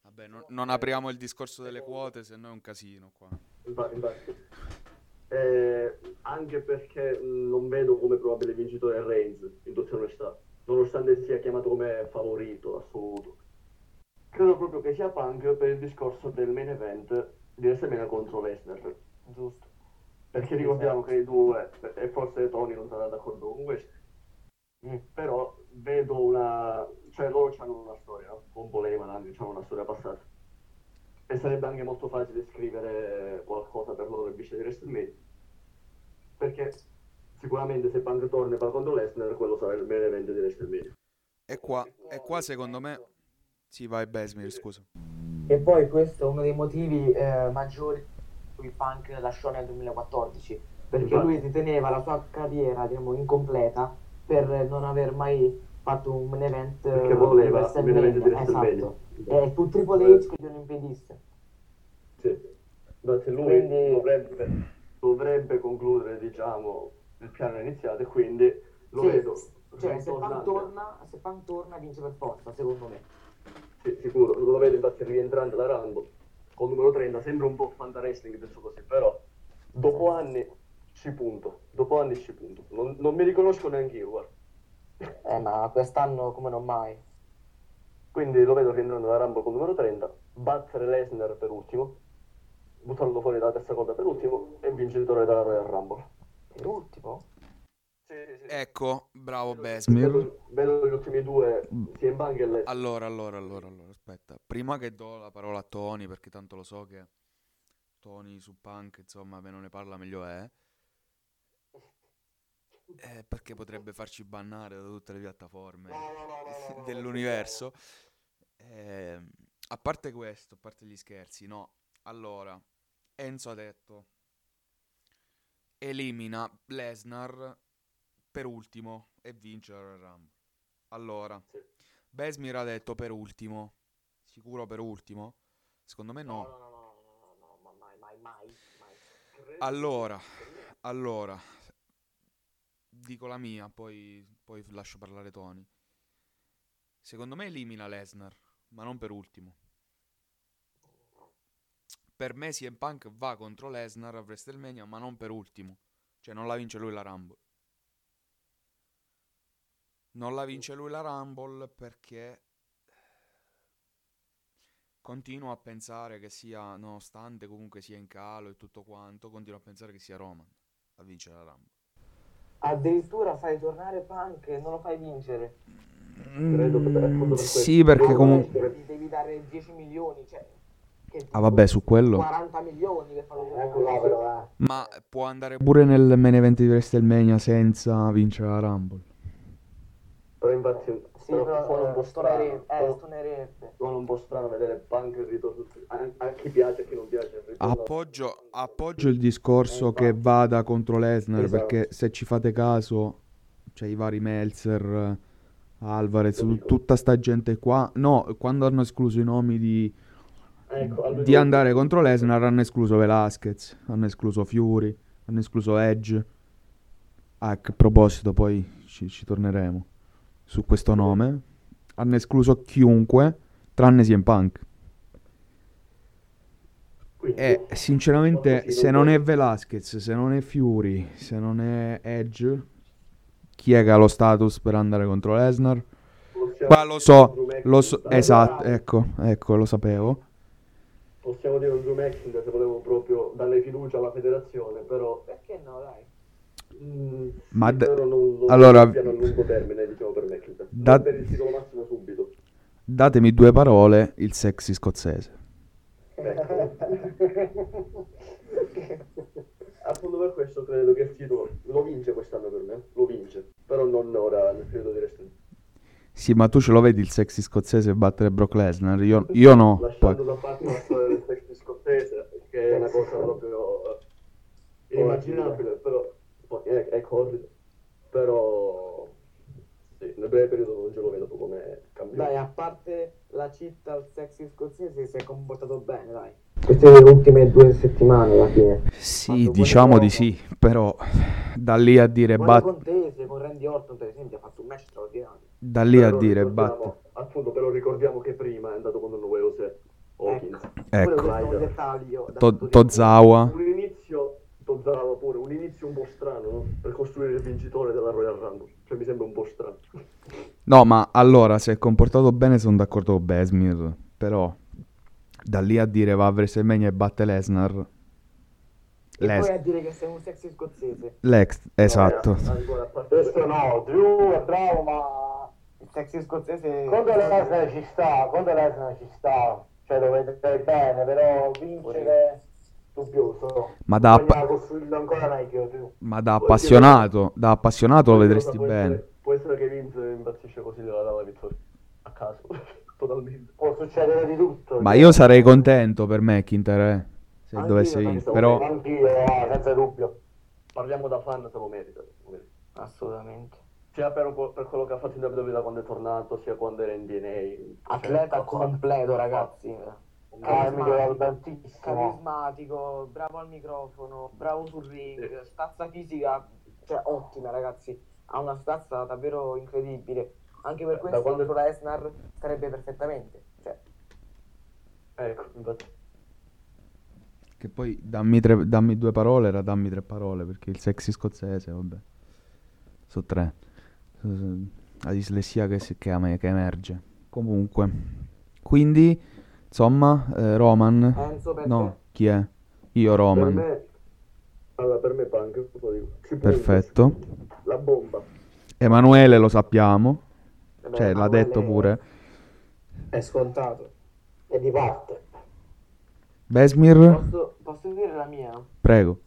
Vabbè, non, non apriamo il discorso delle quote, se no è un casino qua. Infa- Infatti, Eh, anche perché non vedo come probabile vincitore Reigns, in tutta onestà, nonostante sia chiamato come favorito assoluto. Credo proprio che sia Punk per il discorso del main event di WrestleMania contro Lesnar. Giusto. Perché ricordiamo che i due, e forse Tony non sarà d'accordo con questo, Mm. però vedo una... cioè loro hanno una storia, con Heyman anche hanno una storia passata. E sarebbe anche molto facile scrivere qualcosa per loro in vista di WrestleMania. Perché sicuramente se Punk torna e va contro Lesnar, quello sarà il main event di WrestleMania. E qua, e qua secondo me... Sì, vai Besmir, scusa. E poi questo è uno dei motivi eh, maggiori cui Punk lasciò nel 2014, perché Infatti. lui riteneva la sua carriera diciamo, incompleta per non aver mai fatto un main event eh, Perché voleva il main event di WrestleMania, esatto. E fu Triple H che glielo impedisse. Sì. Infatti lui Quindi- dovrebbe, dovrebbe concludere, diciamo, il piano iniziato e quindi lo Sì, vedo Cioè, se Punk, torna, se Punk torna vince per forza, secondo me. Sì, sicuro, lo vedo infatti rientrante da Rambo col numero 30, sembra un po' fanta wrestling detto così, però dopo anni ci punto, dopo anni ci punto, non, non mi riconosco neanche io, guarda. Eh, ma quest'anno come non mai. Quindi lo vedo rientrando da Rambo col numero 30, battere Lesnar per ultimo, buttarlo fuori dalla terza corda per ultimo e vincitore della Royal Rumble. Per ultimo? Sì, sì. Ecco, bravo Besmir. Vedo, vedo gli ultimi due, sia in e Lesnar. Allora, allora, allora, allora, aspetta. Prima che do la parola a Tony, perché tanto lo so che Tony su Punk, insomma, meno ne parla meglio è. Eh, perché potrebbe farci bannare da tutte le piattaforme dell'universo. Eh, a parte questo, a parte gli scherzi, no. Allora, Enzo ha detto elimina Lesnar per ultimo e vince la Royal Rumble. Allora, Sì. Besmir ha detto per ultimo. Sicuro per ultimo? Secondo me no. no, no, no, no, no, ma mai, mai, mai, mai. Allora, allora, dico la mia, poi, poi lascio parlare Tony. Secondo me elimina Lesnar, ma non per ultimo. Per me CM Punk va contro Lesnar a WrestleMania, ma non per ultimo. Cioè non la vince lui la Rumble. Non la vince lui la Rumble perché continuo a pensare che sia, nonostante comunque sia in calo e tutto quanto, continuo a pensare che sia Roman a vincere la Rumble. Addirittura fai tornare Punk e non lo fai vincere. Credo che per- appunto per questo. Sì, perché comunque... Gli devi dare 10 milioni, cioè... Che Ah vabbè, su quello... 40 milioni là, però, eh. Ma può andare pure nel main event di WrestleMania senza vincere la Rumble. Però infatti Sì, però però suona un po' eh, strano. stonerebbe, eh, suona- stonerebbe. suona un po' strano vedere Punk ritorno a, a chi piace e a chi non piace. ritorno- Appoggio, appoggio il discorso che vada contro Lesnar Esatto. perché se ci fate caso c'è i vari Meltzer, Alvarez, tu- tutta sta gente qua. No, quando hanno escluso i nomi di, Ecco, di andare contro Lesnar hanno escluso Velasquez, hanno escluso Fury, hanno escluso Edge. Ah, a proposito, poi ci, ci torneremo su questo nome. Hanno escluso chiunque tranne CM Punk. Quindi, E sinceramente, Qualcosina se non è Velasquez, se non è Fury, se non è Edge, chi è che ha lo status per andare contro Lesnar? Qua lo so, lo so, esatto, ecco, ecco, lo sapevo. Possiamo dire un Drew McIntyre se volevo proprio dare fiducia alla federazione, però... Perché no, dai? Mm, Ma d- non, non allora- a lungo termine, diciamo, per McIntyre. Da- per il titolo massimo subito. Datemi due parole, il sexy scozzese. Appunto per questo credo che il titolo lo vince quest'anno per me, lo vince, però non ora nel periodo di WrestleMania. Sì, ma tu ce lo vedi il sexy scozzese battere Brock Lesnar? Io, io no. Lasciando Poi. da parte la storia del sexy scozzese, che è una cosa proprio eh, inimmaginabile, però è, è Covid, però sì, nel breve periodo non ce lo vedo come campione. Dai, a parte la città al sexy scozzese si è comportato bene, dai. queste ultime due settimane alla fine. Sì, Quando diciamo quello- di sì, però da lì a dire Con le bat- contese, con Randy Orton per esempio ha fatto un match straordinario. da lì a Però dire ricordiamo- bat- Appunto, però ricordiamo che prima è andato con un Jose Hawkins. Pure Ecco, un dettaglio To-. Tozawa. Un inizio, Tozawa un inizio un po' strano, no? Per costruire il vincitore della Royal Rumble. Cioè mi sembra un po' strano. No, ma allora, se è comportato bene sono d'accordo con Besmir, però da lì a dire va a WrestleMania e batte Lesnar. E Les- poi a dire che sei un sexy scozzese. Lex, esatto. No, eh, ancora, parte Questo no, Drew è bravo, ma Il sexy scozzese... contro Lesnar ci sta, contro Lesnar ci sta. Cioè lo vedrei bene, però vincere dubbioso. Ma da, meglio, Drew. ma da appassionato, da appassionato lo vedresti può bene. Essere, può essere che Vince impazzisce così gliela dà la vittoria. A caso. Totalmente. Può succedere di tutto. Ma io sarei contento per McIntyre, eh, se Anch'io, dovesse vincere. Però Anch'io, ah, senza dubbio. Parliamo da fan, se lo merita. Assolutamente. Sia per, per quello che ha fatto in WWE da quando è tornato, sia quando era in DNA. Atleta completo, ragazzi. Ah, è migliorato tantissimo. Carismatico, bravo al microfono, bravo sul ring, stazza fisica, cioè ottima, ragazzi. Ha una stazza davvero incredibile. Anche per Da questo quando- contro Lesnar starebbe perfettamente. Cioè, Ecco, infatti. che poi dammi, tre- dammi due parole, era dammi tre parole, perché il sexy scozzese, vabbè. Sono tre. La dislessia che, si- che che emerge. Comunque. Quindi, insomma, eh, Roman. Enzo per No, chi è? Io Roman. Per me, allora, per me Punk, Perfetto. La bomba. Emanuele lo sappiamo. Beh, Cioè, l'ha Emanuele detto pure. È scontato. E di parte. Besmir, Posso, posso dire la mia? prego.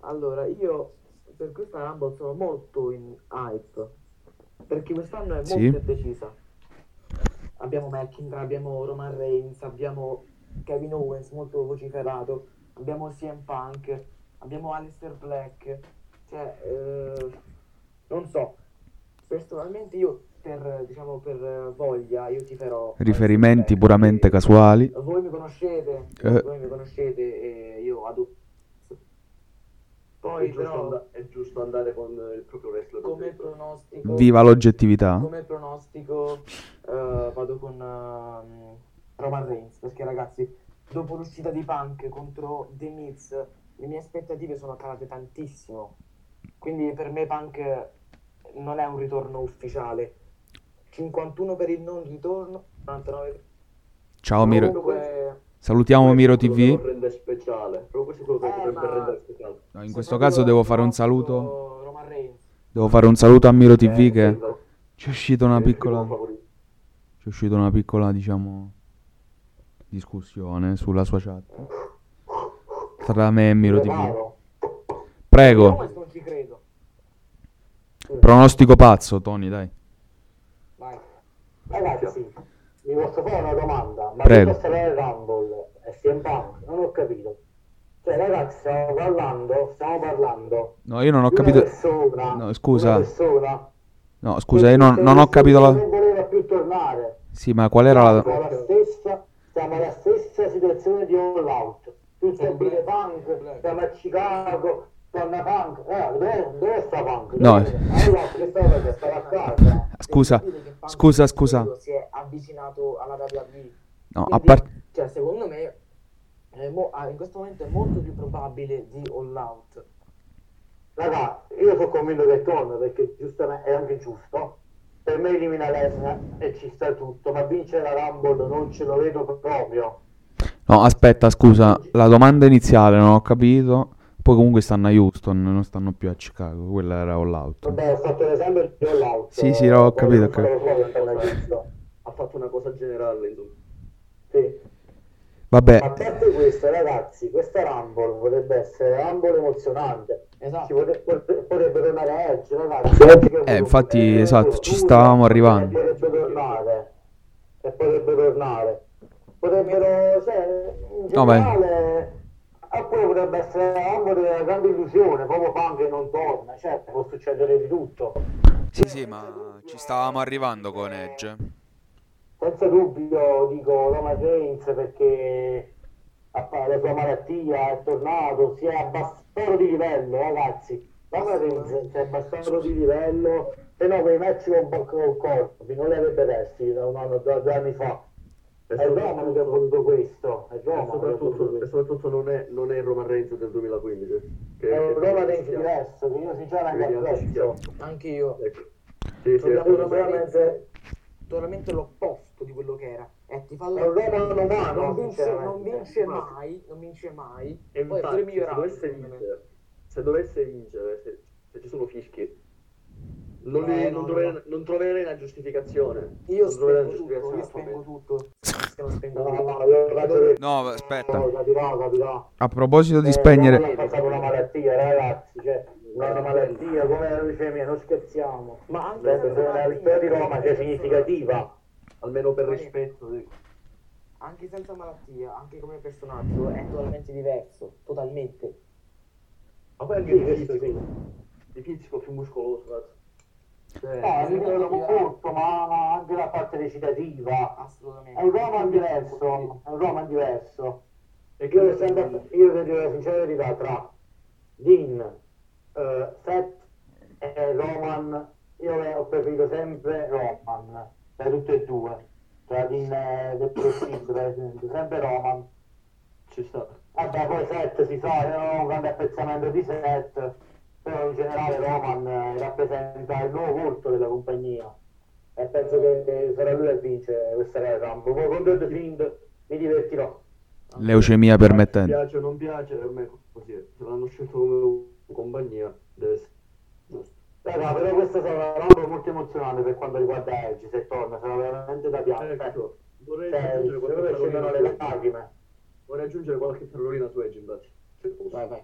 Allora, io per questa Rumble sono molto in hype. Perché quest'anno è Sì. molto indecisa. Abbiamo McIntyre, abbiamo Roman Reigns, abbiamo Kevin Owens molto vociferato, abbiamo CM Punk, abbiamo Aleister Black. Cioè, eh, non so. Personalmente io per, diciamo, per voglia, io ti farò Riferimenti puramente casuali. voi mi conoscete, Eh. voi mi conoscete e io adoro. Poi è, giusto però and- è giusto andare con il proprio wrestler. come pronostico Viva l'oggettività. come pronostico eh, vado con ehm, Roman Reigns perché ragazzi dopo l'uscita di Punk contro The Miz le mie aspettative sono calate tantissimo quindi per me Punk non è un ritorno ufficiale 51 per il non ritorno 49 Ciao Miro. comunque Salutiamo Miro TV. lo rende speciale. Proprio questo è quello che Eh. No, in se questo caso devo fare un saluto. Devo fare un saluto a Miro TV Eh, che esatto. ci è uscita una piccola. Ci è uscita una piccola, diciamo, discussione sulla sua chat. Tra me e Miro TV. Prego. Pronostico pazzo, Tony, dai. vai Ragazzi, vi posso fare una domanda? Ma Prego. che sarà il Rumble e CM Punk? Non ho capito. Cioè, ragazzi, stiamo parlando, stiamo parlando. No, io non ho capito. persona, No, scusa. Una persona No, scusa, io non, non ho capito Non la. voleva più tornare. Sì, ma qual era Siamo la. alla stessa, siamo alla stessa situazione di All Out. Tutti a dire Punk, siamo a Chicago, Punk. Eh, dove, dove sta Punk? No. Dove- Allora? Stava a casa. Scusa, Punk scusa, scusa. periodo Si è avvicinato alla WWE. No, a Quindi, parte. Cioè, secondo me, è mo- ah, in questo momento è molto più probabile di All Out. Raga, io sono convinto che torna perché giustamente è anche giusto. Per me elimina Lesnar e ci sta tutto, ma vincere la Rumble non ce lo vedo proprio. No, aspetta, scusa. La domanda iniziale non ho capito. Poi comunque stanno a Houston, non stanno più a Chicago. Quella era all out. Vabbè, ho fatto l'esempio di All Out. Sì, sì, ho capito, ho capito. Ha fatto una cosa generale, insomma. Sì. A Vabbè, parte questo, ragazzi, questa Rumble potrebbe essere una Rumble emozionante. Esatto. pote- potrebbe tornare Edge, ragazzi. Edge Eh, infatti, esatto, ci stavamo arrivando. Potrebbe tornare. E potrebbe tornare. Potrebbero, cioè, in No, generale... Oppure potrebbe essere una Rumble della grande illusione, proprio Punk che non torna. Certo, può succedere di tutto. sì, sì, ma ci stavamo arrivando con Edge. Senza dubbio dico Roman Reigns perché la sua malattia, è tornato, si è abbassato di livello, ragazzi. Roman Reigns si è abbassato di livello, se no quei match con con Corpi non li avrebbe resti da un anno, da due anni fa. È Roman che ha voluto questo, è e voluto soprattutto, e questo. soprattutto non, è, non è il Roman Reigns del 2015. Che, È un Roman Reigns diverso, che io sinceramente apprezzo. Anche io. Ecco. Sì, sì, Sinceramente totalmente l'opposto di quello che era. E ti fa è un Roman umano, non vince, non vince mai, non vince mai. E Poi è infatti, se migliorato. dovesse secondo me. vincere, se dovesse vincere, se, se ci sono fischi, non, Eh, non no, troverei, no. non troverei una giustificazione. Io non spengo tutto, io spengo tutto. Se lo spengo No, ragazzi, aspetta. A proposito di Eh, spegnere... Roman ha passato una malattia, ragazzi, cioè, una malattia come la leucemia, non scherziamo. Ma anche Beh, senza la malattia, vittoria di Roma che è persona- significativa. Almeno per Sì. rispetto. dico. Anche senza malattia, anche come personaggio, è totalmente diverso. Totalmente. Ma poi anche Sì, di fisico, sì. di fisico più muscoloso. cazzo. No, a sì, livello molto, ma anche la parte recitativa. Assolutamente. È un Roman diverso, è un Roman diverso. e Io, sempre, io vi dico la sincera verità, tra Dean, eh, Seth e Roman, io ho preferito sempre Roman, tra tutte e due. Tra Dean e The esempio, sempre Roman. ci sta. Vabbè, poi Seth si sa, io non ho un grande apprezzamento di Seth, però in generale Roman eh, rappresenta il nuovo volto della compagnia e penso che sarà lui a vincere questa Rumble. Poi contro The Fiend mi divertirò. Leucemia permettente. Piace o non piace, per me così è. Se l'hanno scelto come compagnia, deve essere giusto. Raga, però questa sarà una Rumble molto emozionante per quanto riguarda Edge, se torna, sarà veramente da piangere. Ecco, vorrei Cioè, aggiungere qualche parolina vorrei aggiungere qualche parolina su Edge, infatti. se posso. Vai, vai.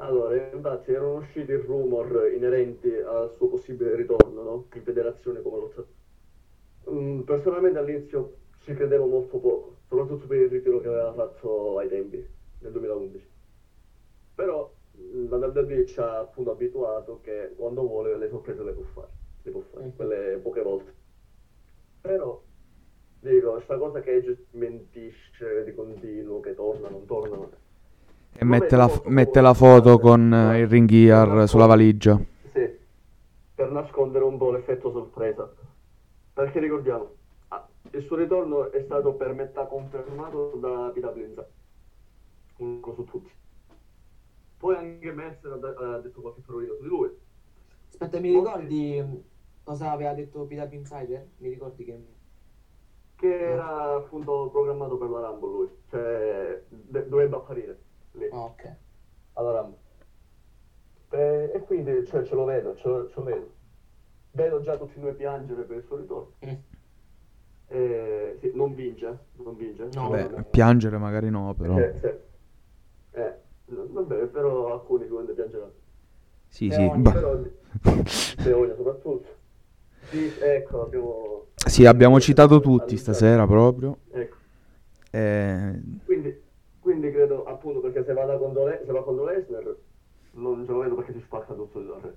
Allora, infatti erano usciti rumor inerenti al suo possibile ritorno, no? In federazione come lottatore. Mm, personalmente all'inizio ci credevo molto poco, soprattutto per il ritiro che aveva fatto ai tempi, nel 2011. Però mm, la WWE ci ha appunto abituato che quando vuole le sorprese le può fare, le può fare, Mhm. quelle poche volte. Però, dico, sta cosa che Edge mentisce di continuo, che torna, non torna, E mette la, mette la foto con eh, il ring gear sulla valigia. Sì, per nascondere un po' l'effetto sorpresa. Perché ricordiamo, ah, il suo ritorno è stato per metà confermato da PW Insight. Unico su tutti. Poi anche Meltzer ha, de- ha detto qualche parolina su di lui. Aspetta, mi ricordi mm, cosa aveva detto PW Insider? Mi ricordi che... Che era appunto programmato per la Rumble lui. Cioè, de- dovrebbe apparire lì. Ah, ok. Rumble. Eh, e quindi cioè, ce lo vedo, ce lo, ce lo vedo. Vedo già tutti noi piangere per il suo ritorno. Mm. Eh, sì, non vince, non vince. No, Beh, vabbè. piangere magari no, però. Eh, sì. Eh, vabbè, però alcuni sicuramente piangeranno. Sì, Eh, sì. ogni-. Però Beonia soprattutto. Sì, ecco, abbiamo... Sì, abbiamo citato tutti stasera proprio. Ecco. Eh, Quindi, quindi credo appunto perché se va, da contro, Le- se va contro Lesnar non ce lo vedo perché si spacca tutto il re.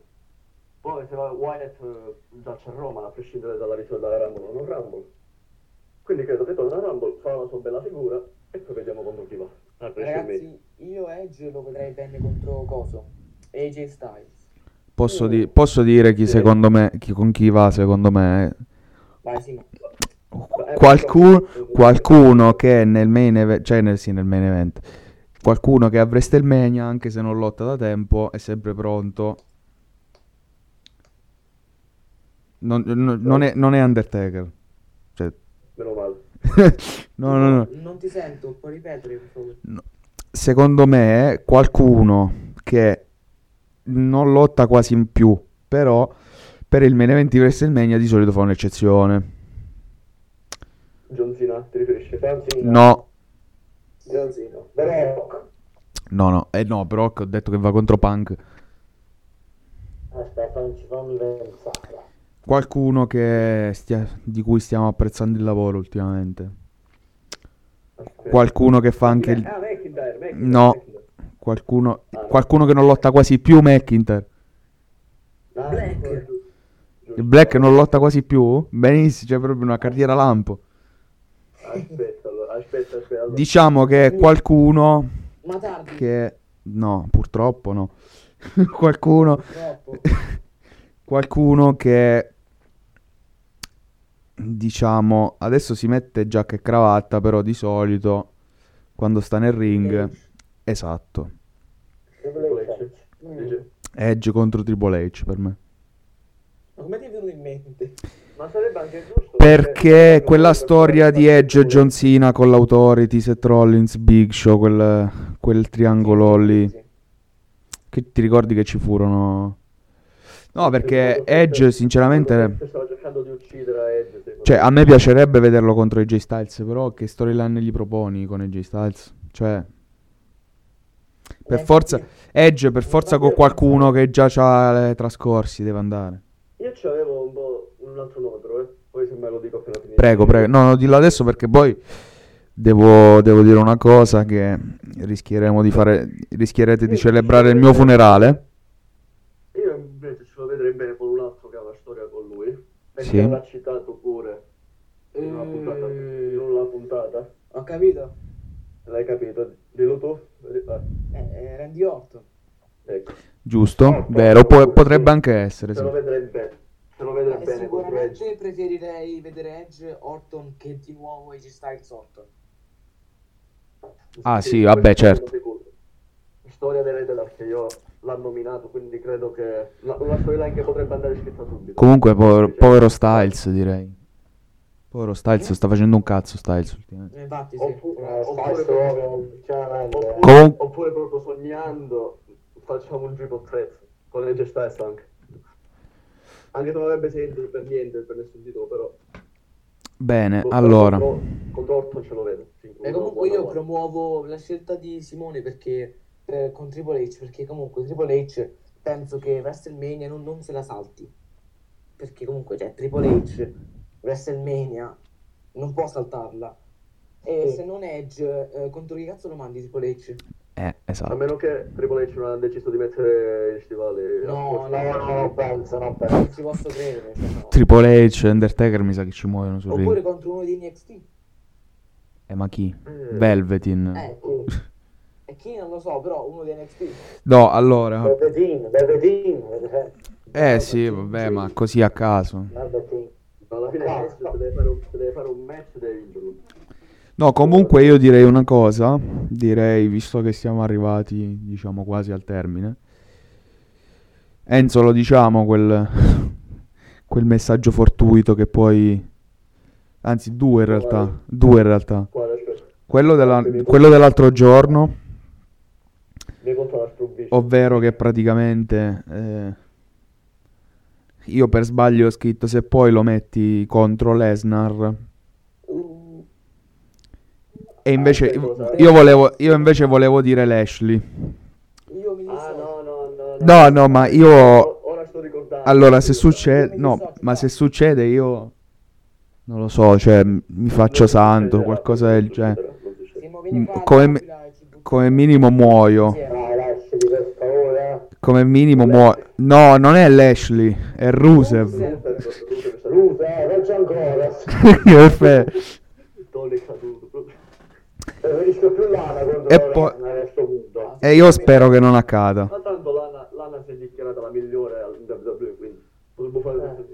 Poi se va Wyatt eh, già c'è Roma, a prescindere dalla vittoria dalla Rumble o non Rumble. Quindi credo che torna a Rumble, fa la sua bella figura e poi vediamo contro chi va. Ragazzi, io Edge lo vedrei bene contro Coso. AJ Styles. posso, di- posso dire chi secondo me, chi, con chi va secondo me. Vai, sì. Eh, Qualcuno, qualcuno che nel main event, cioè nel, sì, nel main event, qualcuno che a WrestleMania, anche se non lotta da tempo, è sempre pronto. Non, non- non è, non è Undertaker. Cioè, Meno male. no, no, no. Non ti sento, puoi ripetere per favore? Secondo me qualcuno che non lotta quasi in più, però per il main event di WrestleMania di solito fa un'eccezione. Cena, ti riferisci? Cena. No, John Cena. The Rock. no, no, eh no, però ho detto che va contro Punk. Aspetta, non ci fammi pensare. Qualcuno che stia- di cui stiamo apprezzando il lavoro ultimamente. Aspetta. Qualcuno che fa anche il... Ah, McIntyre, McIntyre, No. McIntyre. Qualcuno, Ah, no. qualcuno che non lotta quasi più McIntyre. Ah, Black. Il Black non lotta quasi più? Benissimo, c'è proprio una carriera lampo. Aspetta, allora. aspetta, aspetta. Allora. Diciamo che è qualcuno Ma tardi, che... No, purtroppo no. qualcuno... troppo. qualcuno che diciamo adesso si mette giacca e cravatta però di solito quando sta nel ring esatto Triple H. Dice, Edge contro Triple H per me Ma come ti è venuto in mente? Ma sarebbe anche giusto perché quella storia di Edge e John Cena con l'Authority Seth Rollins Big Show quel, quel triangolo lì Sì. che ti ricordi che ci furono no perché Edge sinceramente Stava cercando di uccidere Edge. secondo Cioè, a me piacerebbe vederlo contro AJ Styles, però che storyline gli proponi con AJ Styles? Cioè, per Eh, forza. Edge per forza con qualcuno che già ha le trascorsi deve andare. Io c'avevo un po' un altro nome, però, eh. Poi se me lo dico appena finito. Prego, prego. No, no, dillo adesso perché poi devo, devo dire una cosa che rischieremo di fare, rischierete di celebrare il mio funerale. Io invece ce lo vedrei bene con un altro che ha una storia con lui. Perché Sì. l'ha citato pure in una puntata. Eh, In una puntata. Ho capito. L'hai capito? Dillo tu. Eh, eh, Randy Orton. ecco. Giusto? Vero, po- potrebbe anche essere, Se sì. lo vedrei lo vedrei Eh, bene contro Edge. sicuramente preferirei vedere Edge Orton che di nuovo AJ Styles Orton. Ah, sì, vabbè, certo. Storia dell'Etelar che io l'ho nominato, quindi credo che la- una storyline che potrebbe andare scritta subito. Comunque, povero, povero Styles, direi. Povero Styles, sta facendo un cazzo Styles ultimamente. Eh, Infatti, sì. Oppu- Eh, oppure, proprio, oppure- Com- oppure proprio sognando facciamo un triple threat con Edge Styles anche. Anche se non avrebbe senso per niente, per nessun titolo, però... Bene, Contro- allora. Contro, contro Orton ce lo vedo. E uno comunque io promuovo la scelta di Simone perché eh, con Triple H, perché comunque Triple H penso che WrestleMania non, non se la salti. Perché comunque c'è Triple H, WrestleMania, non può saltarla. E Sì. se non Edge, eh, contro chi cazzo lo mandi Triple H? Eh, A esatto. meno che Triple H non ha deciso di mettere gli stivali. No, a No, posto. no, non penso, non Non penso. ci posso credere. cioè, no. Triple H, Undertaker mi sa che ci muoiono sul Oppure ring. contro uno di NXT. Eh, ma chi? Eh. Velvetin. Eh, Sì. e chi non lo so, però uno di NXT. No, allora. Velveteen, Velveteen, Velveteen. Eh sì, vabbè, ma così a caso. Velveteen. Ma alla fine Ah, se deve fare un, se deve fare un match deve vincerlo. No, comunque io direi una cosa. Direi, visto che siamo arrivati, diciamo, quasi al termine. Enzo, lo diciamo quel, quel messaggio fortuito che poi... Anzi, due in realtà. Due in realtà. Quale? Quello, della- quello dell'altro giorno, ovvero che praticamente... eh, io per sbaglio ho scritto se poi lo metti contro Lesnar... Uh, E invece Ah, io, volevo, io invece volevo dire Lashley. io mi Ah, dissocio. no, no, no. No, no, ma io... Ora sto ricordando. Allora, se succede... No, ma se succede io... Non lo so, cioè mi faccio santo, qualcosa del genere. Mm, come Come minimo muoio. Come minimo muoio. No, non è Lashley, è Rusev. Eh, faccio ancora. Perfetto. Tolli è caduto. proprio. Preferisco più Lana contro E poi- Lesnar a questo punto. E io spero che non accada. Ma tanto Lana, Lana si è dichiarata la migliore al WWE, quindi potremmo fare Eh. questo.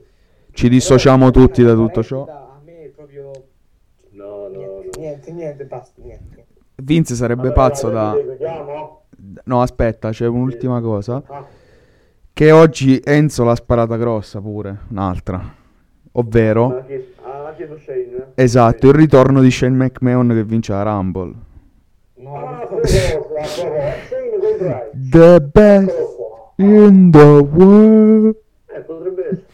Ci dissociamo tutti da tutto ciò. A me proprio No, no, no. niente, niente, niente, basta, niente. Vince sarebbe Vabbè, pazzo da... No, aspetta, c'è un'ultima cosa. Ah, Che oggi Enzo l'ha sparata grossa pure, un'altra. Ovvero... Lo Shane? Esatto, il ritorno di Shane McMahon che vince la Rumble. No, ah, no, Shane. The best in the world. Eh, potrebbe essere.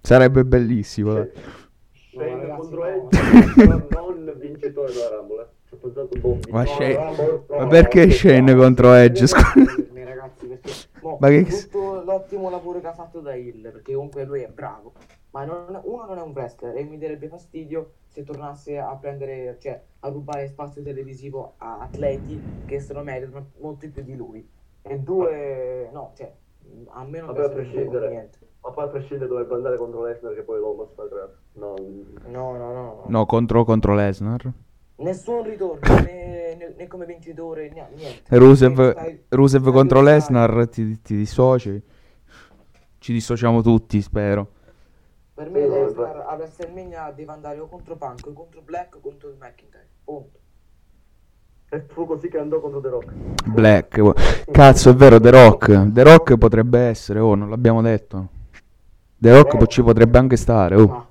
Sarebbe bellissimo. dai. Shane ragazzi, contro no. Edge, ma non vincitore della Rumble. eh. Ma No, Shane- Rumble, no, Ma perché no, Shane contro Edge? scusa? ragazzi, perché Ma che- tutto l'ottimo lavoro che ha fatto da Hill, perché comunque lui è bravo. Ma non- uno non è un wrestler e mi darebbe fastidio se tornasse a prendere, cioè a rubare spazio televisivo a atleti che se lo meritano molto più di lui. E due, no, cioè, a me non Vabbè, a prescindere. niente. Ma poi a prescindere dovrebbe andare contro Lesnar che poi l'uomo sta creando. No, No, no, no. No, contro, contro Lesnar. No, Nessun ritorno né, né- né come vincitore, né- niente. Rusev, Stai- Rusev stai contro Lesnar, ti, ti dissoci? Ci dissociamo tutti, spero. Per me Sì, Lesnar a WrestleMania deve andare o contro Punk, o contro Black, o contro McIntyre. Punto. E fu così che andò contro The Rock. Black. Cazzo, è vero, The Rock. The Rock potrebbe essere, oh, non l'abbiamo detto. The Rock po- ci potrebbe anche stare, oh. Ah,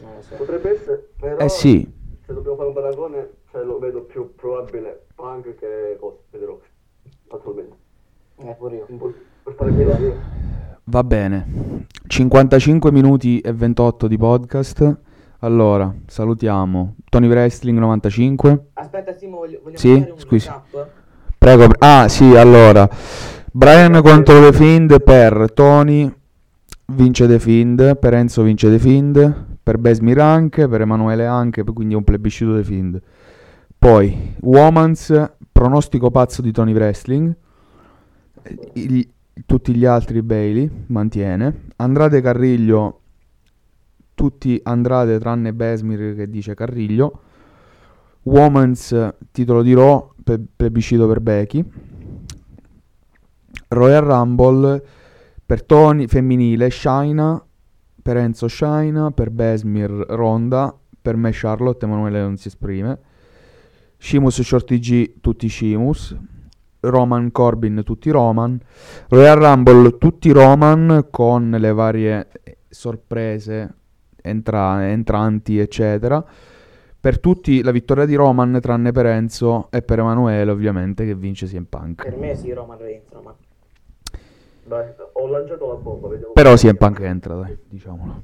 non lo so. Potrebbe essere, però Eh sì, se dobbiamo fare un paragone, cioè, lo vedo più probabile Punk che cosa, The Rock. Attualmente. Eh, pure io. Per fare io. Va bene. 55 minuti e 28 di podcast. Allora, salutiamo Tony Wrestling 95. Aspetta, Simo, voglio, vogliamo Sì, scusi. Prego. Ah, sì, allora. Brian contro The Fiend per Tony vince The Fiend, per Enzo vince The Fiend, per Besmir anche, per Emanuele anche, quindi è un plebiscito The Fiend. Poi, Womans, pronostico pazzo di Tony Wrestling. Il- tutti gli altri Bailey mantiene. Andrade Carriglio, tutti Andrade tranne Besmir che dice Carriglio. Women's titolo di Raw, pe- plebiscito per Becky. Royal Rumble per Tony femminile Shaina, per Enzo Shaina, per Besmir Ronda, per me Charlotte Emanuele non si esprime. Shimus Shorty G tutti Shimus. Roman Corbin tutti Roman. Royal Rumble tutti Roman con le varie sorprese entra- entranti eccetera. Per tutti la vittoria di Roman, tranne per Enzo e per Emanuele, ovviamente, che vince CM Punk. Per me sì, Roman Reigns, Roman. Dai, ho lanciato la bomba, vediamo. Però CM Punk entra, dai, diciamolo.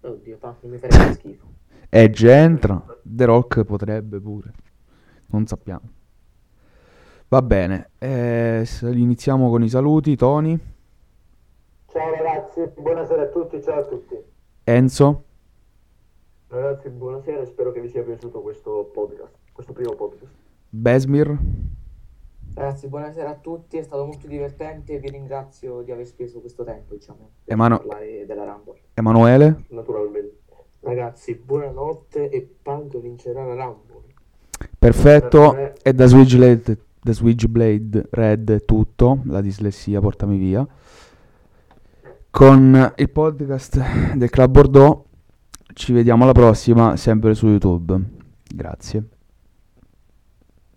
Oddio, Punk mi farebbe schifo. Edge entra, The Rock potrebbe pure. Non sappiamo. Va bene, eh, iniziamo con i saluti. Tony, Ciao ragazzi, buonasera a tutti, ciao a tutti. Enzo, Ragazzi, buonasera, spero che vi sia piaciuto questo podcast, questo primo podcast. Besmir, Ragazzi, buonasera a tutti, è stato molto divertente e vi ringrazio di aver speso questo tempo, diciamo, per Emano- parlare della Rumble. Emanuele, Naturalmente. Ragazzi, buonanotte e Punk vincerà la Rumble. perfetto. E da Da Switchblade Red è tutto. La dislessia, portami via. Con il podcast del Club Bordeaux ci vediamo alla prossima, sempre su YouTube. Grazie.